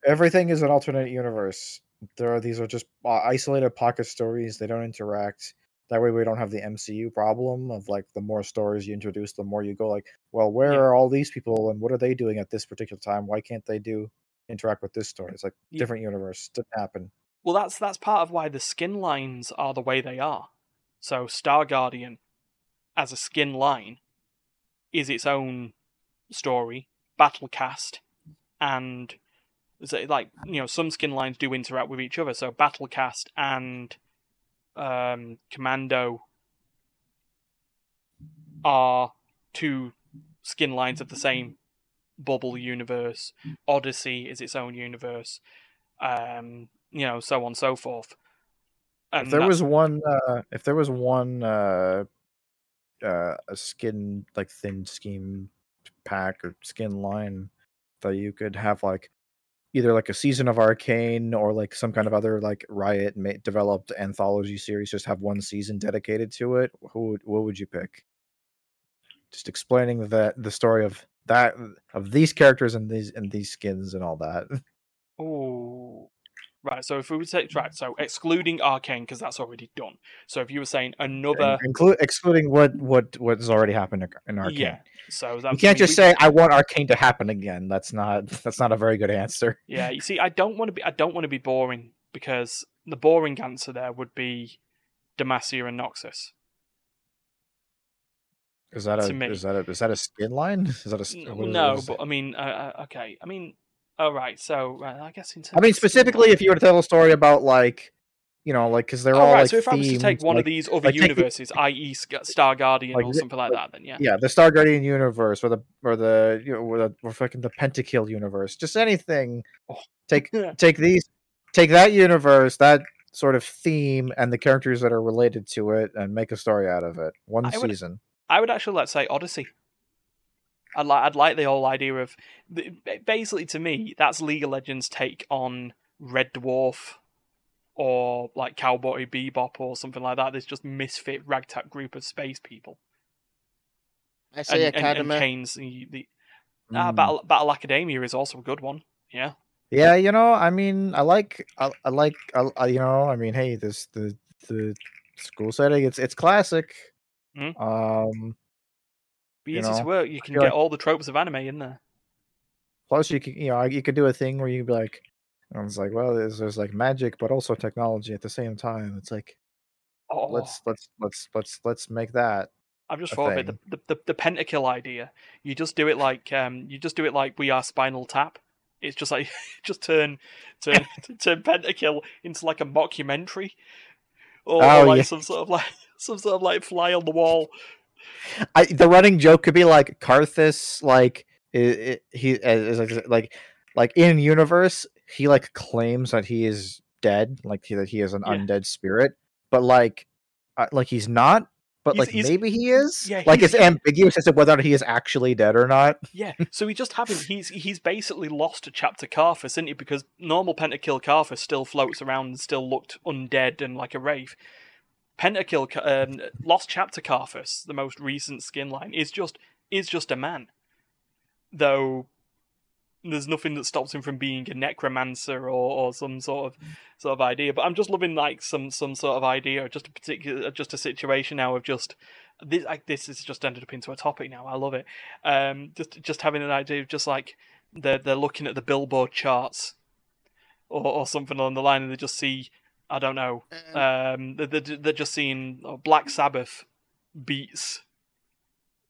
everything is an alternate universe. There are these are just uh, isolated pocket stories. They don't interact. That way, we don't have the MCU problem of like the more stories you introduce, the more you go like, well, where Yeah. are all these people and what are they doing at this particular time? Why can't they do interact with this story? It's like Yeah. different universe. Didn't happen. Well, that's that's part of why the skin lines are the way they are. So Star Guardian, as a skin line, is its own story, battle cast, and like you know some skin lines do interact with each other. So battle cast and um, commando are two skin lines of the same bubble universe. Odyssey is its own universe. Um, you know, so on and so forth. And if there was one, uh, if there was one, uh, uh, a skin like thin scheme pack or skin line that you could have like either like a season of arcane or like some kind of other like riot ma- developed anthology series just have one season dedicated to it who would what would you pick just explaining that the story of that of these characters and these and these skins and all that. Oh, right. So if we would say right, so excluding Arcane because that's already done. So if you were saying another, Include excluding what what what has already happened in Arcane. yeah. So that, You can't just we- say I want Arcane to happen again. That's not that's not a very good answer. Yeah, you see, I don't want to be. I don't want to be boring because the boring answer there would be Demacia and Noxus. Is that a is that a is that a skin line? Is that a s- N- what is- no, is but? I mean, uh, uh, okay. I mean, all right. So right, I guess in terms I mean specifically if you were to tell a story about like you know like because they're Oh, all right. like so if I was to take one like, of these other like, take the- universes, i.e., Star Guardian or something like that, then yeah. yeah the Star Guardian universe or the or the you know or, the, or fucking the Pentakill universe just anything Oh. take take these take that universe that sort of theme and the characters that are related to it and make a story out of it one I would- season I would actually let's say Odyssey. I'd like I'd like the whole idea of the- basically to me that's League of Legends take on Red Dwarf or like Cowboy Bebop or something like that. There's just misfit ragtag group of space people. I say and, and, and Academy. Kane's the, the ah, Mm. Battle Battle Academia is also a good one. Yeah. Yeah, you know, I mean, I like, I, I like, I, I- you know, I mean, hey, this the the school setting, it's it's classic. Mm. Um, Be easy to work. You can get like- all the tropes of anime in there. plus you could, you know, you could do a thing where you could be like, and it's like, well, there's, there's like magic, but also technology at the same time. It's like, Oh, let's let's let's let's let's make that. I've just thought of it. The, the, the, the pentakill idea. You just do it like um, you just do it like we are Spinal Tap. It's just like just turn turn turn pentakill into like a mockumentary, or, or Oh, like yeah. some sort of like some sort of like fly on the wall. I, the running joke could be like Karthus, like i i he is like like like in universe, he like claims that he is dead, like he, that he is an Yeah. undead spirit, but like uh, like he's not. But He's- like he's- maybe he is. yeah, like it's ambiguous as to whether he is actually dead or not. Yeah, so he just him. He's he's basically lost to chapter Karthus, isn't he? Because normal pentakill Karthus still floats around and still looked undead and like a wraith. Pentakill, um, lost chapter Karthus, the most recent skin line, is just is just a man. Though there's nothing that stops him from being a necromancer or, or some sort of sort of idea. But I'm just loving like some some sort of idea, or just a particular, just a situation now of just this. Like, this has just ended up into a topic now. I love it. Um, just just having an idea of just like they're they're looking at the Billboard charts or or something along the line, and they just see I don't know. Um, Um, they're, they're they're just seeing oh, Black Sabbath beats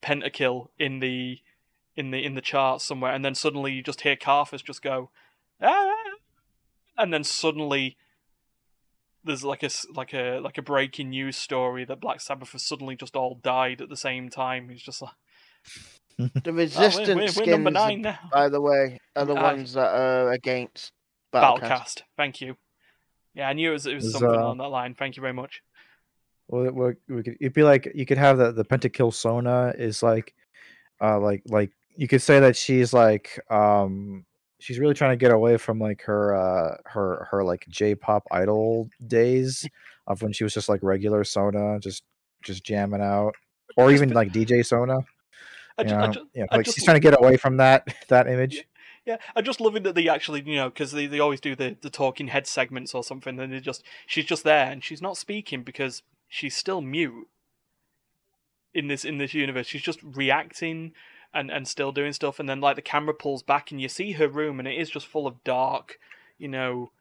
Pentakill in the in the in the charts somewhere, and then suddenly you just hear Karthus just go, ah! and then suddenly there's like a s- like a like a breaking news story that Black Sabbath has suddenly just all died at the same time. He's just like, the "Oh, resistance we're, we're, we're skins, number nine now. by the way, are the Aye. ones that are against Battlecast. Battlecast. Thank you. Yeah, I knew it was it was something uh, along that line. Thank you very much. Well, we could, it'd be like you could have the the pentakill Sona is like, uh, like like you could say that she's like um she's really trying to get away from like her uh her her like J-pop idol days of when she was just like regular Sona, just just jamming out, or even like DJ Sona. You ju- I know? ju- yeah, like just she's trying to get away from that that image. Yeah, I just love it that they actually, you know, because they, they always do the, the talking head segments or something, and they just she's just there and she's not speaking because she's still mute in this in this universe. She's just reacting and and still doing stuff, and then like the camera pulls back and you see her room, and it is just full of dark, you know,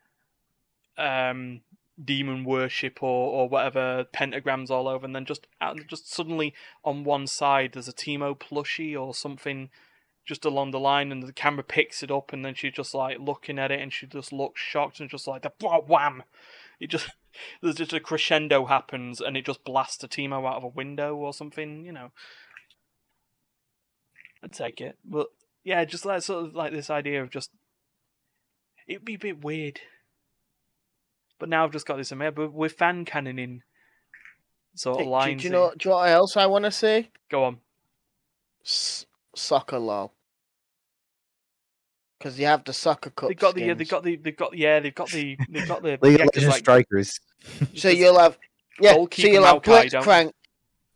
um, demon worship or or whatever pentagrams all over, and then just just suddenly on one side there's a Teemo plushie or something just along the line and the camera picks it up and then she's just like looking at it and she just looks shocked and just like the wham it just there's just a crescendo happens and it just blasts a Teemo out of a window or something you know I'd take it but yeah just like sort of like this idea of just it'd be a bit weird but now I've just got this in my but we're fan cannoning sort of do, lines do you know? Do you know what else I want to say? go on S- soccer law. Because you have the soccer cup. They've got the yeah, they've got the they've got yeah they've got the they've got the League yeah, of 'cause, Legends like, strikers. So you'll have yeah. So you'll have Maokai, don't- Blitzcrank.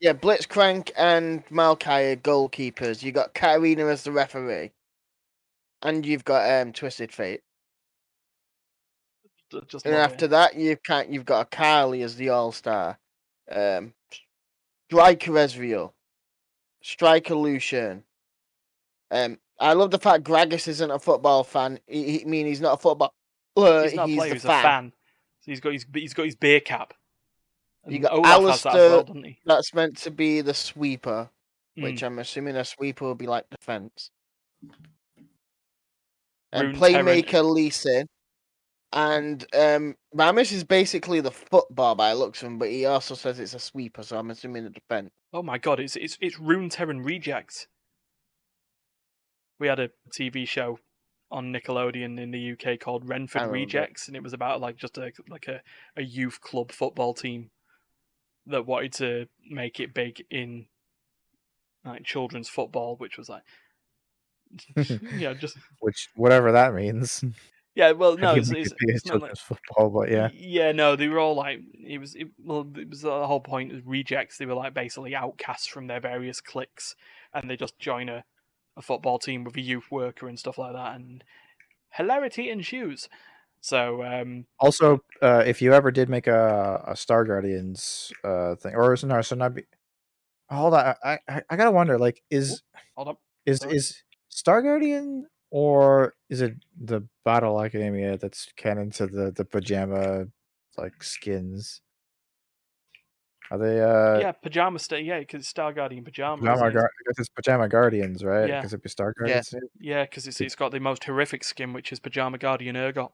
Yeah, Blitzcrank and Maokai are goalkeepers. You got Katarina as the referee, and you've got um Twisted Fate. Just And after it. that, you've can you've got a Carly as the All Star, um, Striker Ezreal, Striker Lucian. Um, I love the fact Gragas isn't a football fan. He, he I mean he's not a football. Uh, he's not a player, he's fan. a fan. So he's got his he's got his beer cap. You got Olaf has that as well, he? That's meant to be the sweeper, Mm. which I'm assuming a sweeper will be like defense. And Rune playmaker Lee Sin. And um, is basically the football by looks of him, but he also says it's a sweeper, so I'm assuming the defense. Oh my god, it's it's it's Rune Terran Rejects. We had a TV show on Nickelodeon in the UK called Renford. Rejects, and it was about like just a like a, a youth club football team that wanted to make it big in like children's football, which was like yeah, just Which whatever that means. yeah. Well, no, it's, it's, it big as it's not like, football, but yeah. yeah, no, they were all like it was. It, well, it was uh, the whole point of rejects. They were like basically outcasts from their various cliques, and they just join a, a football team with a youth worker and stuff like that, and hilarity ensues. So, um, Also, uh, if you ever did make a, a Star Guardians uh, thing, or is no, so not be. Hold on, I, I I gotta wonder. Like, is hold up. is sorry. is Star Guardian or is it the Battle Academia that's canon to the the pajama like skins? Are they uh yeah, pajama state. Yeah, because it's Star Guardian pajama. pajama, isn't it? Guar- I guess it's pajama guardians, right? Yeah. Because it'd be Star Guardians. yeah, because it's it's got the most horrific skin, which is pajama guardian Urgot.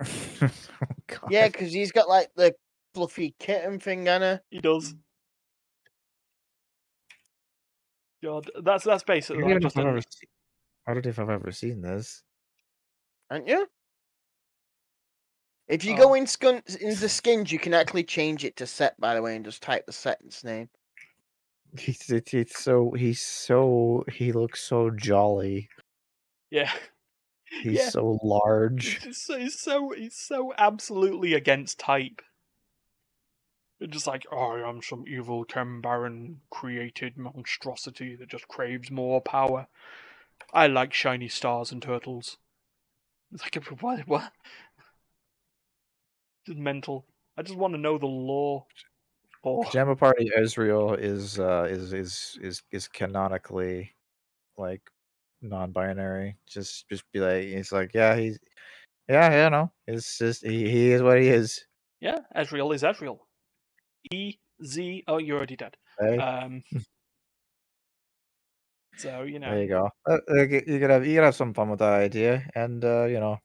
oh, Yeah, because he's got like the fluffy kitten thing on her. He does. God, that's that's I basically don't like just a, ever I don't know if I've ever seen this. Aren't you? If you Oh. go in skun- into skins, you can actually change it to set, by the way, and just type the set's name. He's it's, it's so he's so he looks so jolly. yeah. He's Yeah. so large. He's so, he's so he's so absolutely against type. It's just like, oh, I am some evil Baron created monstrosity that just craves more power. I like shiny stars and turtles. It's like, what? What? Just mental. I just want to know the law. Oh, Pajama Party Ezreal is uh is is is is canonically like non-binary. Just just be like he's like yeah he's yeah yeah no it's just he, he is what he is. yeah, Ezreal is Ezreal. E Z. Oh, you're already dead. Right? Um. so you know. there you go. Uh, you you could have you could have some fun with that idea and uh you know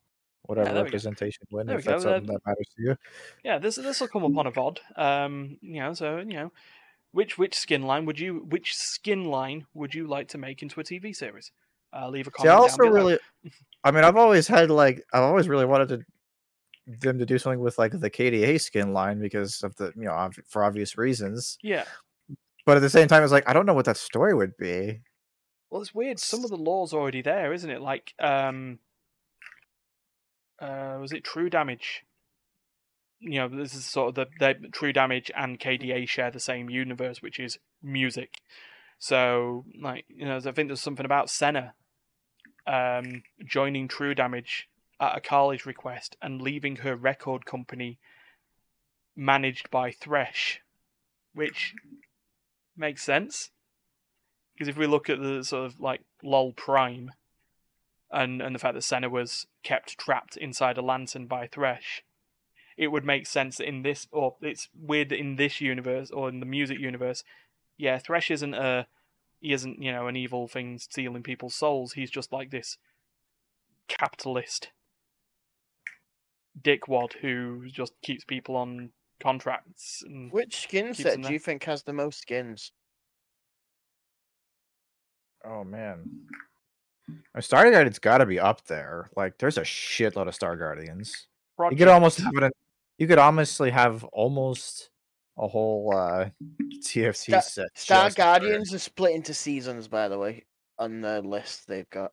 whatever go. representation win There if that's something that matters to you. Yeah, this this will come up on a VOD. Um, you know, so you know, which which skin line would you which skin line would you like to make into a TV series? Uh, leave a comment. See. I also below. really, I mean, I've always had like, I've always really wanted to them to do something with like the KDA skin line because of the, you know, for obvious reasons. yeah. But at the same time, it's like I don't know what that story would be. Well, it's weird. Some of the laws already there, isn't it? Like, um, uh, was it True Damage? You know, this is sort of the, the True Damage and KDA share the same universe, which is music. So, like, you know, I think there's something about Senna um, joining True Damage at a college request and leaving her record company managed by Thresh, which makes sense. Because if we look at the sort of like LOL Prime and, and the fact that Senna was kept trapped inside a lantern by Thresh, it would make sense that in this, or it's weird that in this universe or in the music universe, yeah, Thresh isn't a, he isn't you know an evil thing stealing people's souls. He's just like this capitalist dickwad who just keeps people on contracts and Which skin set do you think has the most skins? Oh man, a Star Guardian's got to be up there. Like, there's a shitload of Star Guardians. You could almost have it. in- You could honestly have almost a whole uh TFT Star- set. Star just for- Guardians are split into seasons, by the way, on the list they've got.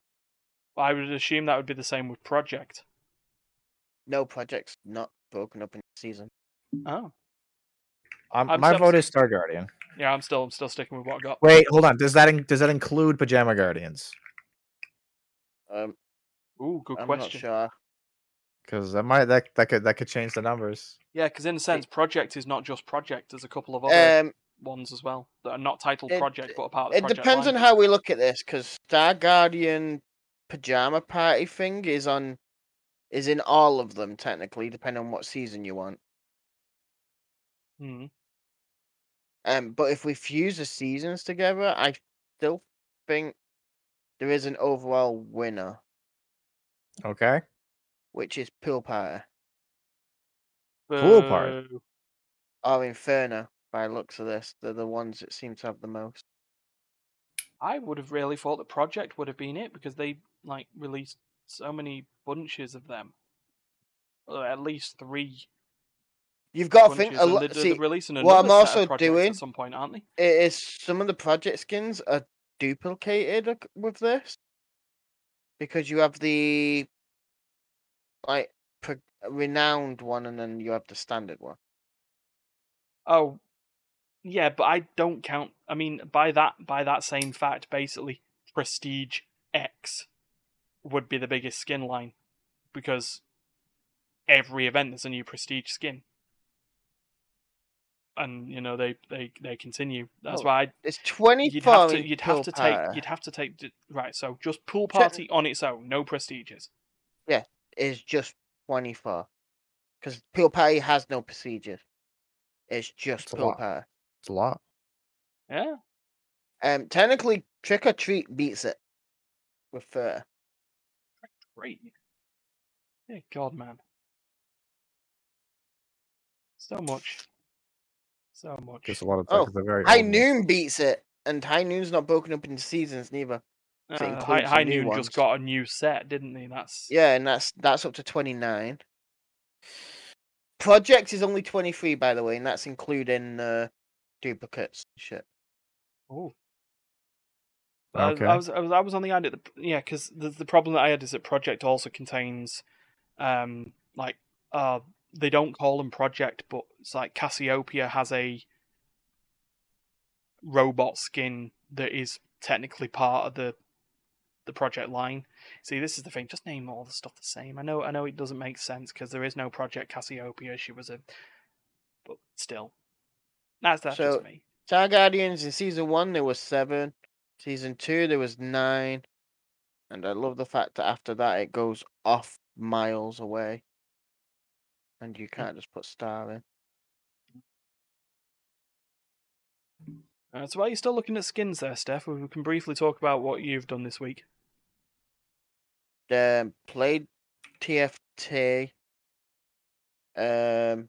I would assume that would be the same with Project. No projects not broken up in season. Oh. Um, I'm my still- vote is Star Guardian. Yeah, I'm still I'm still sticking with what I got. Wait, hold on. Does that in, does that include Pajama Guardians? Um, Ooh, good I'm question. not sure. Because that might that that could that could change the numbers. Yeah, because in a sense, Project is not just Project. There's a couple of other Um, ones as well that are not titled it- Project but are part of the it Project depends line. on how we look at this, because Star Guardian pajama party thing is on, is in all of them technically, depending on what season you want. Hmm. Um, but if we fuse the seasons together, I still think there is an overall winner, Okay. which is Pool Party Pool Party. Boo. or Inferno. By looks of this, they're the ones that seem to have the most. I would have really thought the Project would have been it because they like released so many bunches of them. Well, at least three You've got to bunches. think a lot. they're, they're See, releasing what I'm also doing- at some point, aren't they? it is some of the project skins are duplicated with this because you have the like pro- renowned one and then you have the standard one. Oh, yeah, but I don't count. I mean, by that by that same fact, basically, Prestige X would be the biggest skin line because every event there's a new Prestige skin, and you know they they they continue. That's Oh, why I, It's twenty you'd have to you'd have to take you'd have to take right. So just pool Check- party on its own, no prestiges. Yeah, is just twenty four because Pool Party has no procedures. It's just It's Pool. Party. It's a lot. Yeah, Um, technically, Trick or Treat beats it with thirty. great. Yeah, God, man. So much, so much. Just a lot of Oh, very High old. Noon beats it, and High Noon's not broken up into seasons neither. Uh, High, High Noon ones. just got a new set, didn't they? That's Yeah, and that's that's up to twenty nine. Project is only twenty three, by the way, and that's including uh, duplicates. and Shit. Oh. Okay. I was I was I was on the idea that yeah, because the the problem that I had is that Project also contains, um, like uh, they don't call them Project, but it's like Cassiopeia has a robot skin that is technically part of the the project line. See, this is the thing. Just name all the stuff the same. I know I know it doesn't make sense because there is no Project Cassiopeia. She was a, but still, that's that's So- just me. Star Guardians in season one there was seven, season two there was nine, and I love the fact that after that it goes off miles away, and you can't just put star in. Uh, so while you're still looking at skins there, Steph, we can briefly talk about what you've done this week. Um, played TFT. Um,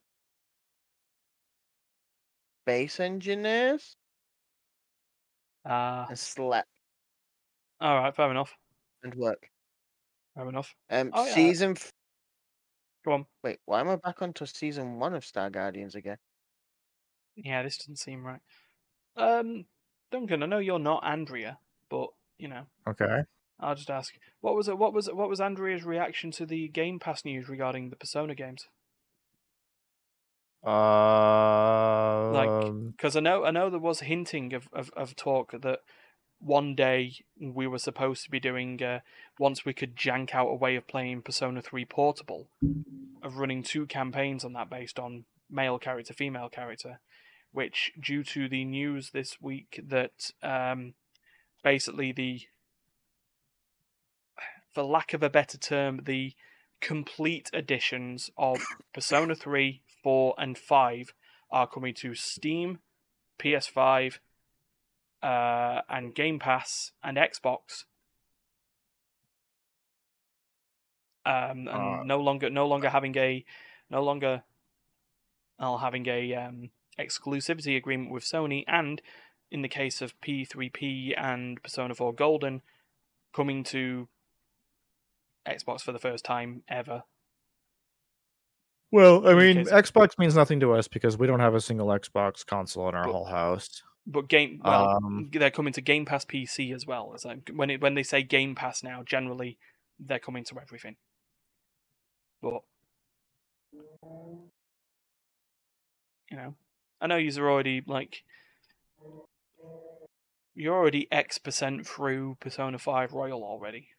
base engineers Ah, and slept all right, fair enough. and work. Fair enough. Um, Oh, yeah. season. Go on. Wait, why am I back onto season one of Star Guardians again? Yeah, this doesn't seem right. Um, Duncan, I know you're not Andrea, but you know, Okay. I'll just ask, what was it? What was what was Andrea's reaction to the Game Pass news regarding the Persona games? Um, Because I know I know there was hinting of, of, of talk that one day we were supposed to be doing uh, once we could jank out a way of playing Persona 3 Portable, of running two campaigns on that based on male character, female character, which due to the news this week that um, basically the for lack of a better term, the complete editions of Persona 3, 4, and 5 are coming to Steam, PS5, uh, and Game Pass and Xbox. Um, and Uh. no longer, no longer having a, no longer, uh, having a um, exclusivity agreement with Sony, and in the case of P3P and Persona 4 Golden, coming to Xbox for the first time ever. well, I mean, Xbox means nothing to us because we don't have a single Xbox console in our But- whole house. But game well, Um, they're coming to Game Pass PC as well. It's like when it when they say Game Pass now, generally they're coming to everything. But you know, I know you're already like you're already X percent through Persona Five Royal already.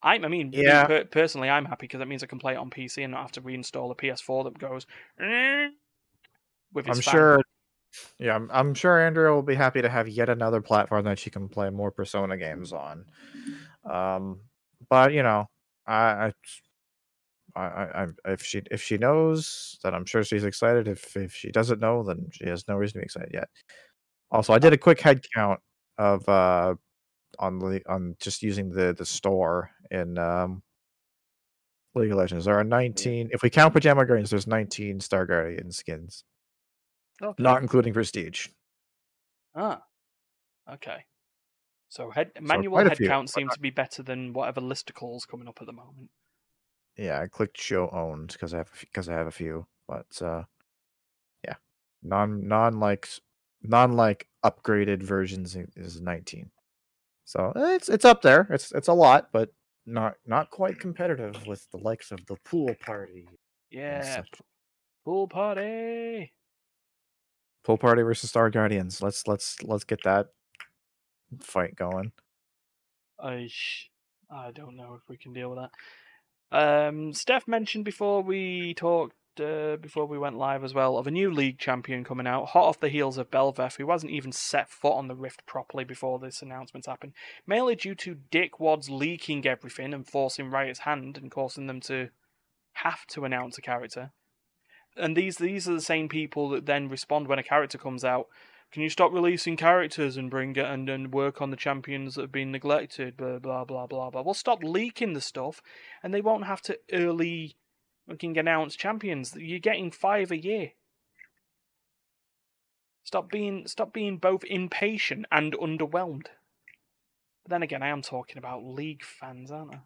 I, I mean, Yeah. per- personally, I'm happy because that means I can play it on PC and not have to reinstall a PS4 that goes. "Eh," With I'm fan. sure. Yeah, I'm, I'm sure Andrea will be happy to have yet another platform that she can play more Persona games on. Um, but you know, I, I, I, I, if she if she knows, then I'm sure she's excited. If if she doesn't know, then she has no reason to be excited yet. Also, I did a quick head count of uh on the on just using the the store in um League of Legends. There are 19. If we count Pajama Guardians, there's 19 Star Guardian skins, Okay. not including Prestige. Ah, okay. So head manual quite a head few, count seems not- to be better than whatever listicles coming up at the moment. Yeah, I clicked show owned because I have because I have a few, but uh, yeah, non non like non like upgraded versions is 19. So it's it's up there. It's it's a lot, but not not quite competitive with the likes of the pool party. Yeah, pool party. Pool party versus Star Guardians. Let's let's let's get that fight going. I I don't know if we can deal with that. Um, Steph mentioned before we talked, uh, before we went live as well, of a new league champion coming out, hot off the heels of Bel'Veth, who hasn't even set foot on the Rift properly before this announcement happened, mainly due to Dick Wads leaking everything and forcing Riot's hand and causing them to have to announce a character. And these these are the same people that then respond when a character comes out. Can you stop releasing characters and bring it and, and work on the champions that have been neglected? Blah blah blah blah blah. Well, stop leaking the stuff, and they won't have to early fucking announce champions. You're getting five a year. Stop being stop being both impatient and underwhelmed. But then again, I am talking about league fans, aren't I?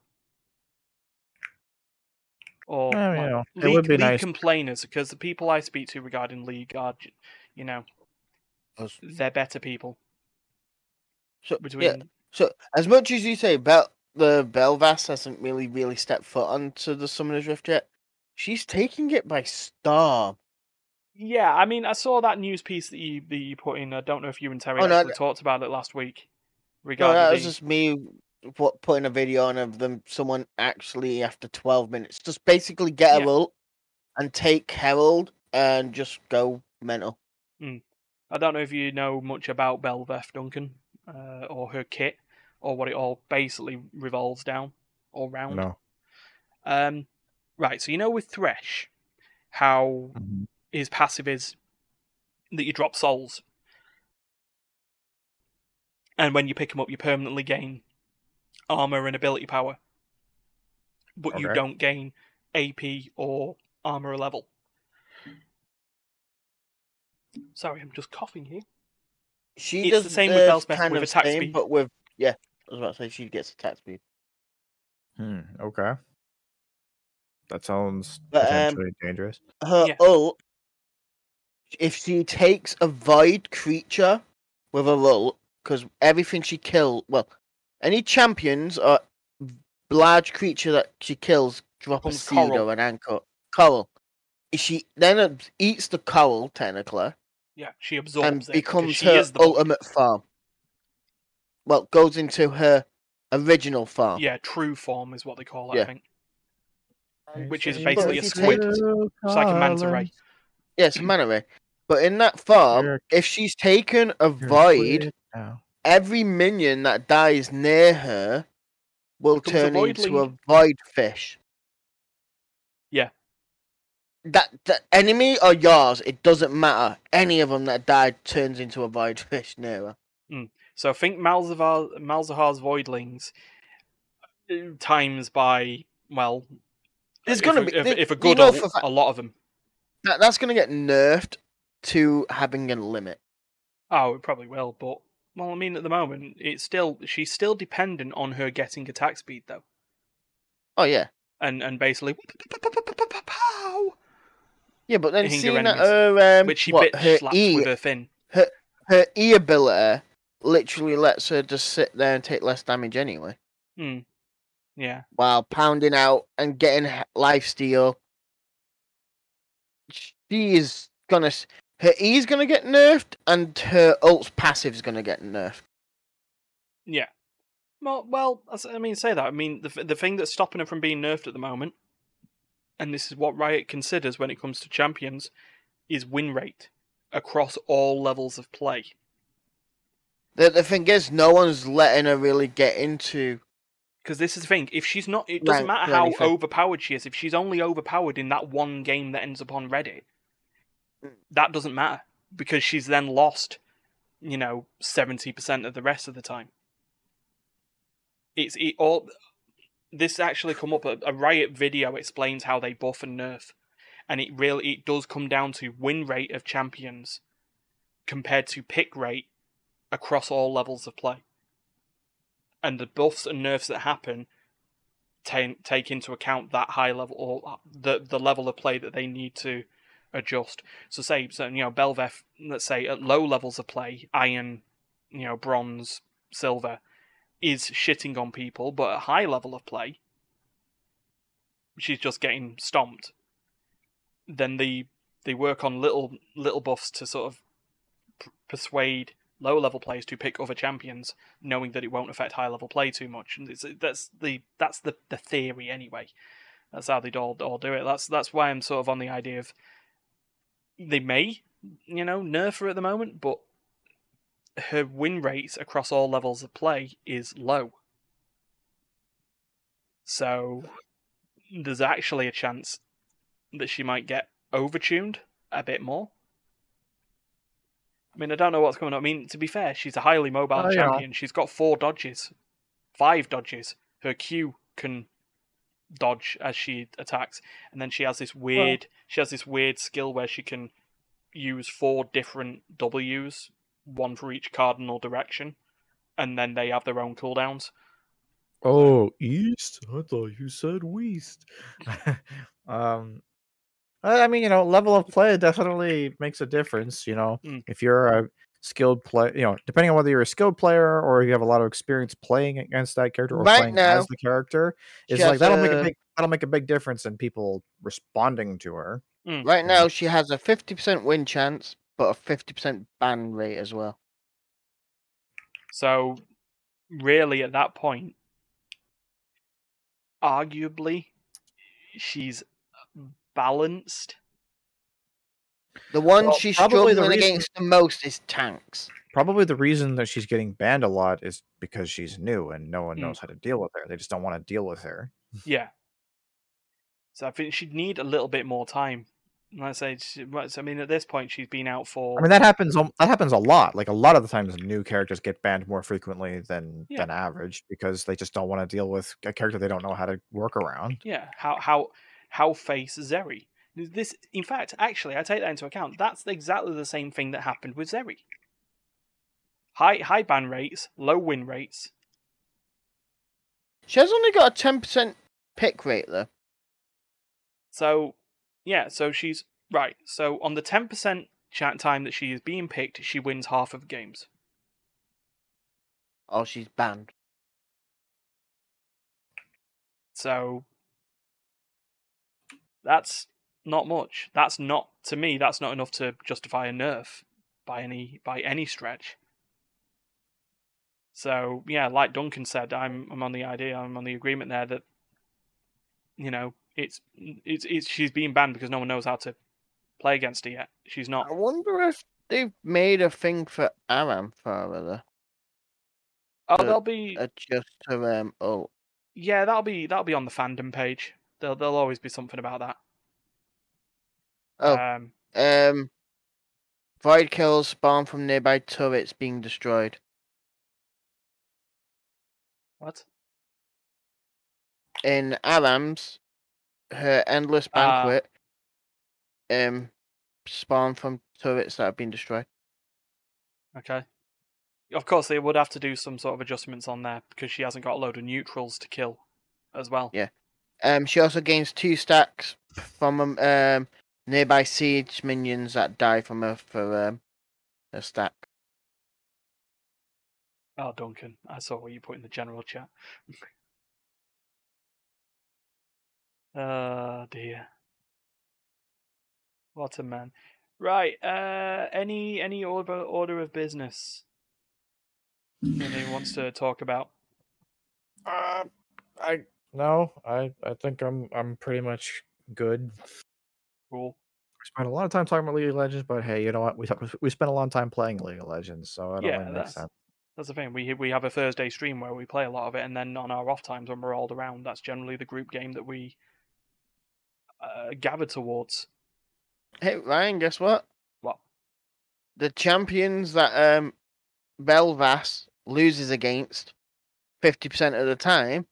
Or Oh, you like, know, it league, would be league nice- complainers, because the people I speak to regarding league are, you know, Us. they're better people. So Between yeah, so as much as you say Bel the Belvas hasn't really really stepped foot onto the Summoner's Rift yet, she's taking it by storm. Yeah, I mean, I saw that news piece that you that you put in. I don't know if you and Terry Oh, no, actually talked about it last week. No, Regarding that was the- just me put, putting a video on of them. Someone actually after twelve minutes just basically get a Yeah. ult and take Herald and just go mental. I don't know if you know much about Bel'Veth Duncan uh, or her kit or what it all basically revolves down or round. No. Um, right. So you know with Thresh, how Mhm. his passive is that you drop souls, and when you pick them up, you permanently gain armor and ability power, but you don't gain AP or armor level. Sorry, I'm just coughing here. She It's does the same with Elspeth kind with of attack same, speed. but with yeah. I was about to say she gets attack speed. Hmm, okay. That sounds But, um, potentially dangerous. her Yeah. ult, if she takes a void creature with a ult, because everything she kills, well, any champions or large creature that she kills drop a seed coral. or an anchor. Coral. She then eats the coral, technically, Yeah, she absorbs and it because becomes her is the ultimate farm. Well, goes into her original farm. Yeah, true form is what they call it. I Yeah. think. Which is basically a squid. It's like a manta ray. Yes, mana ray. But in that farm, if she's taken a You're void, squid now. Every minion that dies near her will Becomes a turn into a voidling. void fish. Yeah. That the enemy or yours, it doesn't matter. Any of them that died turns into a void fish near her. So think Malzahar, Malzahar's voidlings uh, times by well. There's if gonna a, be- if, there- if a you good know for a fact- a lot of them. That that's gonna get nerfed to having a limit. Oh, it probably will, but well, I mean, at the moment, it's still she's still dependent on her getting attack speed though, Oh yeah, and and basically, yeah. But then seeing that her um, which she what, her slaps E with her fin. her E ability literally lets her just sit there and take less damage anyway. Hmm. Yeah, while pounding out and getting life steal. She is gonna. Her E's gonna get nerfed, and her ult's passive's gonna get nerfed. Yeah. Well, well, I mean, say that. I mean, the the thing that's stopping her from being nerfed at the moment, and this is what Riot considers when it comes to champions, is win rate across all levels of play. The the thing is, no one's letting her really get into. Because this is the thing: if she's not, it doesn't Ranked matter how anything. overpowered she is. If she's only overpowered in that one game that ends up on Reddit. That doesn't matter because she's then lost, you know, seventy percent of the rest of the time. It's it all. This actually come up. A, a Riot video explains how they buff and nerf, and it really it does come down to win rate of champions compared to pick rate across all levels of play and the buffs and nerfs that happen take take into account that high level or uh, the the level of play that they need to adjust. So say so you know Bel'Veth, let's say at low levels of play, iron, you know bronze, silver, is shitting on people, but at high level of play, she's just getting stomped. Then they they work on little little buffs to sort of p- persuade low level players to pick other champions, knowing that it won't affect high level play too much. And that's the that's the, the theory anyway. That's how they'd all, all do it. That's that's why I'm sort of on the idea of they may, you know, nerf her at the moment, but her win rate across all levels of play is low. So there's actually a chance that she might get overtuned a bit more. I mean, I don't know what's coming on. I mean, to be fair, she's a highly mobile Oh, yeah. champion. She's got four dodges, five dodges. Her Q can dodge as she attacks, and then she has this weird. she has this weird skill where she can use four different Ws, one for each cardinal direction, and then they have their own cooldowns. Oh, east? I thought you said west. um, I I mean, you know, level of play definitely makes a difference. You know, Mm. if you're a skilled player, you know, depending on whether you're a skilled player or you have a lot of experience playing against that character or Right playing now, as the character, she it's like that'll make a a- big that'll make a big difference in people responding to her. Mm. Right now, she has a fifty percent win chance, but a fifty percent ban rate as well. So, really, at that point, arguably, she's balanced. The one Well, she's probably the struggling reason- against the most is tanks. Probably the reason that she's getting banned a lot is because she's new and no one Mm. knows how to deal with her. They just don't want to deal with her. Yeah. So I think she'd need a little bit more time. Like I say, she, well, I mean, at this point, she's been out for. I mean that happens. al- That happens a lot. Like a lot of the times, new characters get banned more frequently than Yeah. than average because they just don't want to deal with a character they don't know how to work around. Yeah, how how how face Zeri. This, in fact, actually, I take that into account. That's exactly the same thing that happened with Zeri. High high ban rates, low win rates. She has only got a ten percent pick rate though. So, yeah, so she's right. So on the ten percent chat time that she is being picked, she wins half of the games. Oh, she's banned. So that's not much. That's not to me. That's not enough to justify a nerf by any by any stretch. So yeah, like Duncan said, I'm I'm on the idea. I'm on the agreement there that you know it's it's it's she's being banned because no one knows how to play against her yet. She's not. I wonder if they've made a thing for Aram though. Oh, there'll be Adjust her um oh yeah, that'll be that'll be on the fandom page. There'll there'll always be something about that. Oh Um, um Void kills spawn from nearby turrets being destroyed. what? In Aram's her endless Ah. banquet um spawn from turrets that have been destroyed. Okay. Of course, they would have to do some sort of adjustments on there because she hasn't got a load of neutrals to kill as well. Yeah. Um she also gains two stacks from um nearby siege minions that die from her for um a stack. Oh, Duncan, I saw what you put in the general chat. oh dear. What a man. Right. Uh, any any order order of business anyone wants to talk about? Uh, I no, I I think I'm I'm pretty much good. Cool. We spent a lot of time talking about League of Legends, but hey, you know what? We we spent a long time playing League of Legends, so Yeah, that's- sense. That's the thing. We we have a Thursday stream where we play a lot of it, and then on our off times when we're all around, that's generally the group game that we uh, gather towards. Hey Ryan, guess what? What? The champions that um Bel'Veth loses against fifty percent of the time,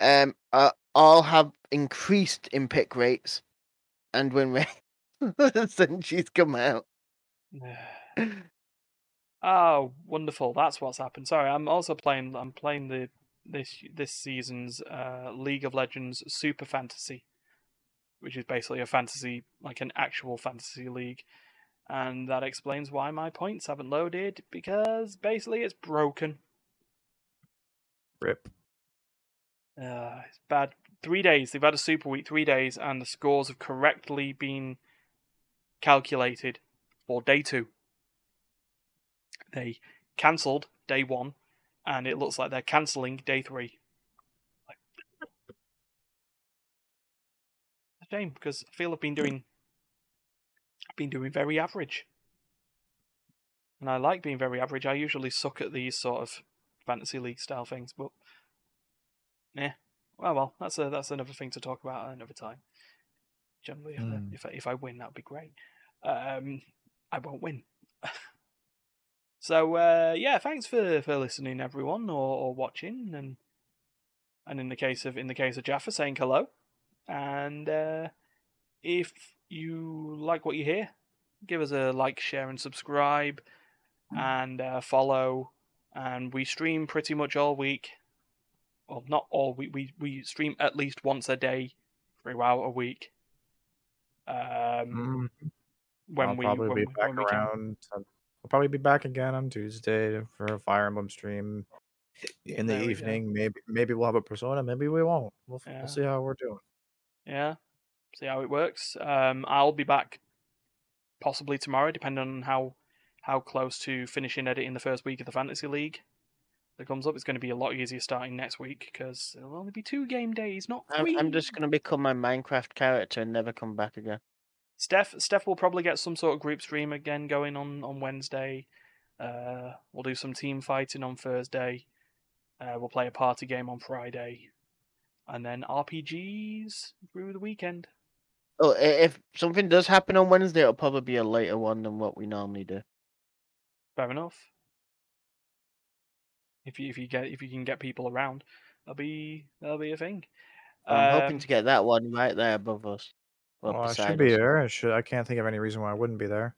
um, are, all have increased in pick rates and when rates since she's come out. Oh, wonderful! That's what's happened. Sorry, I'm also playing. I'm playing the this this season's uh, League of Legends Super Fantasy, which is basically a fantasy, like an actual fantasy league, and that explains why my points haven't loaded because basically it's broken. Rip. Uh, it's bad. Three days. They've had a super week. Three days, and the scores have correctly been calculated for day two. They cancelled day one, and it looks like they're cancelling day three. A shame because I feel I've been doing, I've been doing very average, and I like being very average. I usually suck at these sort of fantasy league style things, but yeah. Well, well, that's a that's another thing to talk about another time. Generally, if, I- Mm. if I, if I win, that'd be great. Um, I won't win. so uh, yeah, thanks for, for listening, everyone, or, or watching, and and in the case of in the case of Jaffa, saying hello. And uh, if you like what you hear, give us a like, share, and subscribe, and uh, follow. And we stream pretty much all week well, not all we we we stream at least once a day throughout a week. Um, Mm, when I'll we probably when, be we- back when we can. around. I'll probably be back again on Tuesday for a Fire Emblem stream in the There evening. Maybe maybe we'll have a Persona. Maybe we won't. We'll, Yeah. we'll see how we're doing. Yeah, see how it works. Um, I'll be back possibly tomorrow, depending on how how close to finishing editing the first week of the fantasy league that comes up. It's going to be a lot easier starting next week because it'll only be two game days, not I'm, 3 I'm just gonna become my Minecraft character and never come back again. Steph Steph will probably get some sort of group stream again going on on Wednesday. Uh, we'll do some team fighting on Thursday. Uh, we'll play a party game on Friday, and then RPGs through the weekend. Oh, if something does happen on Wednesday, it'll probably be a later one than what we normally do. Fair enough. If you if you get if you can get people around, that'll be that'll be a thing. I'm Um, hoping to get that one right there above us. Well, Well, I beside should be there. I should. I can't think of any reason why I wouldn't be there.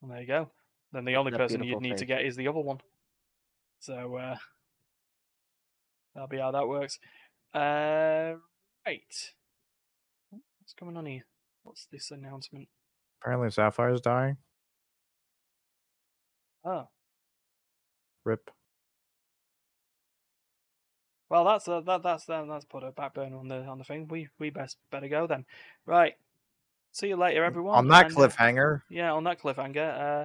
well, there you go. Then the only person you'd beautiful need to get is the other one. So uh, that'll be how that works. Uh, right. What's going on here? What's this announcement? Apparently, Sapphire's dying. Oh, Rip. Well, that's uh, that that's that, that's put a back burner on the on the thing. We we best better go then. Right. See you later, everyone. On that and, uh, cliffhanger, yeah, on that cliffhanger. Uh,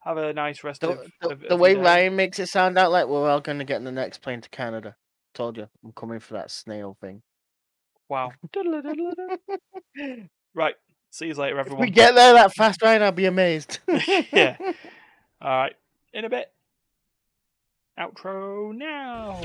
have a nice rest The, of the, of- the of way day. Ryan makes it sound out like we're all going to get in the next plane to Canada. Told you, I'm coming for that snail thing. Wow. right. See you later, If everyone. we get there that fast, Ryan, I'll be amazed. Yeah. All right. In a bit. Outro now.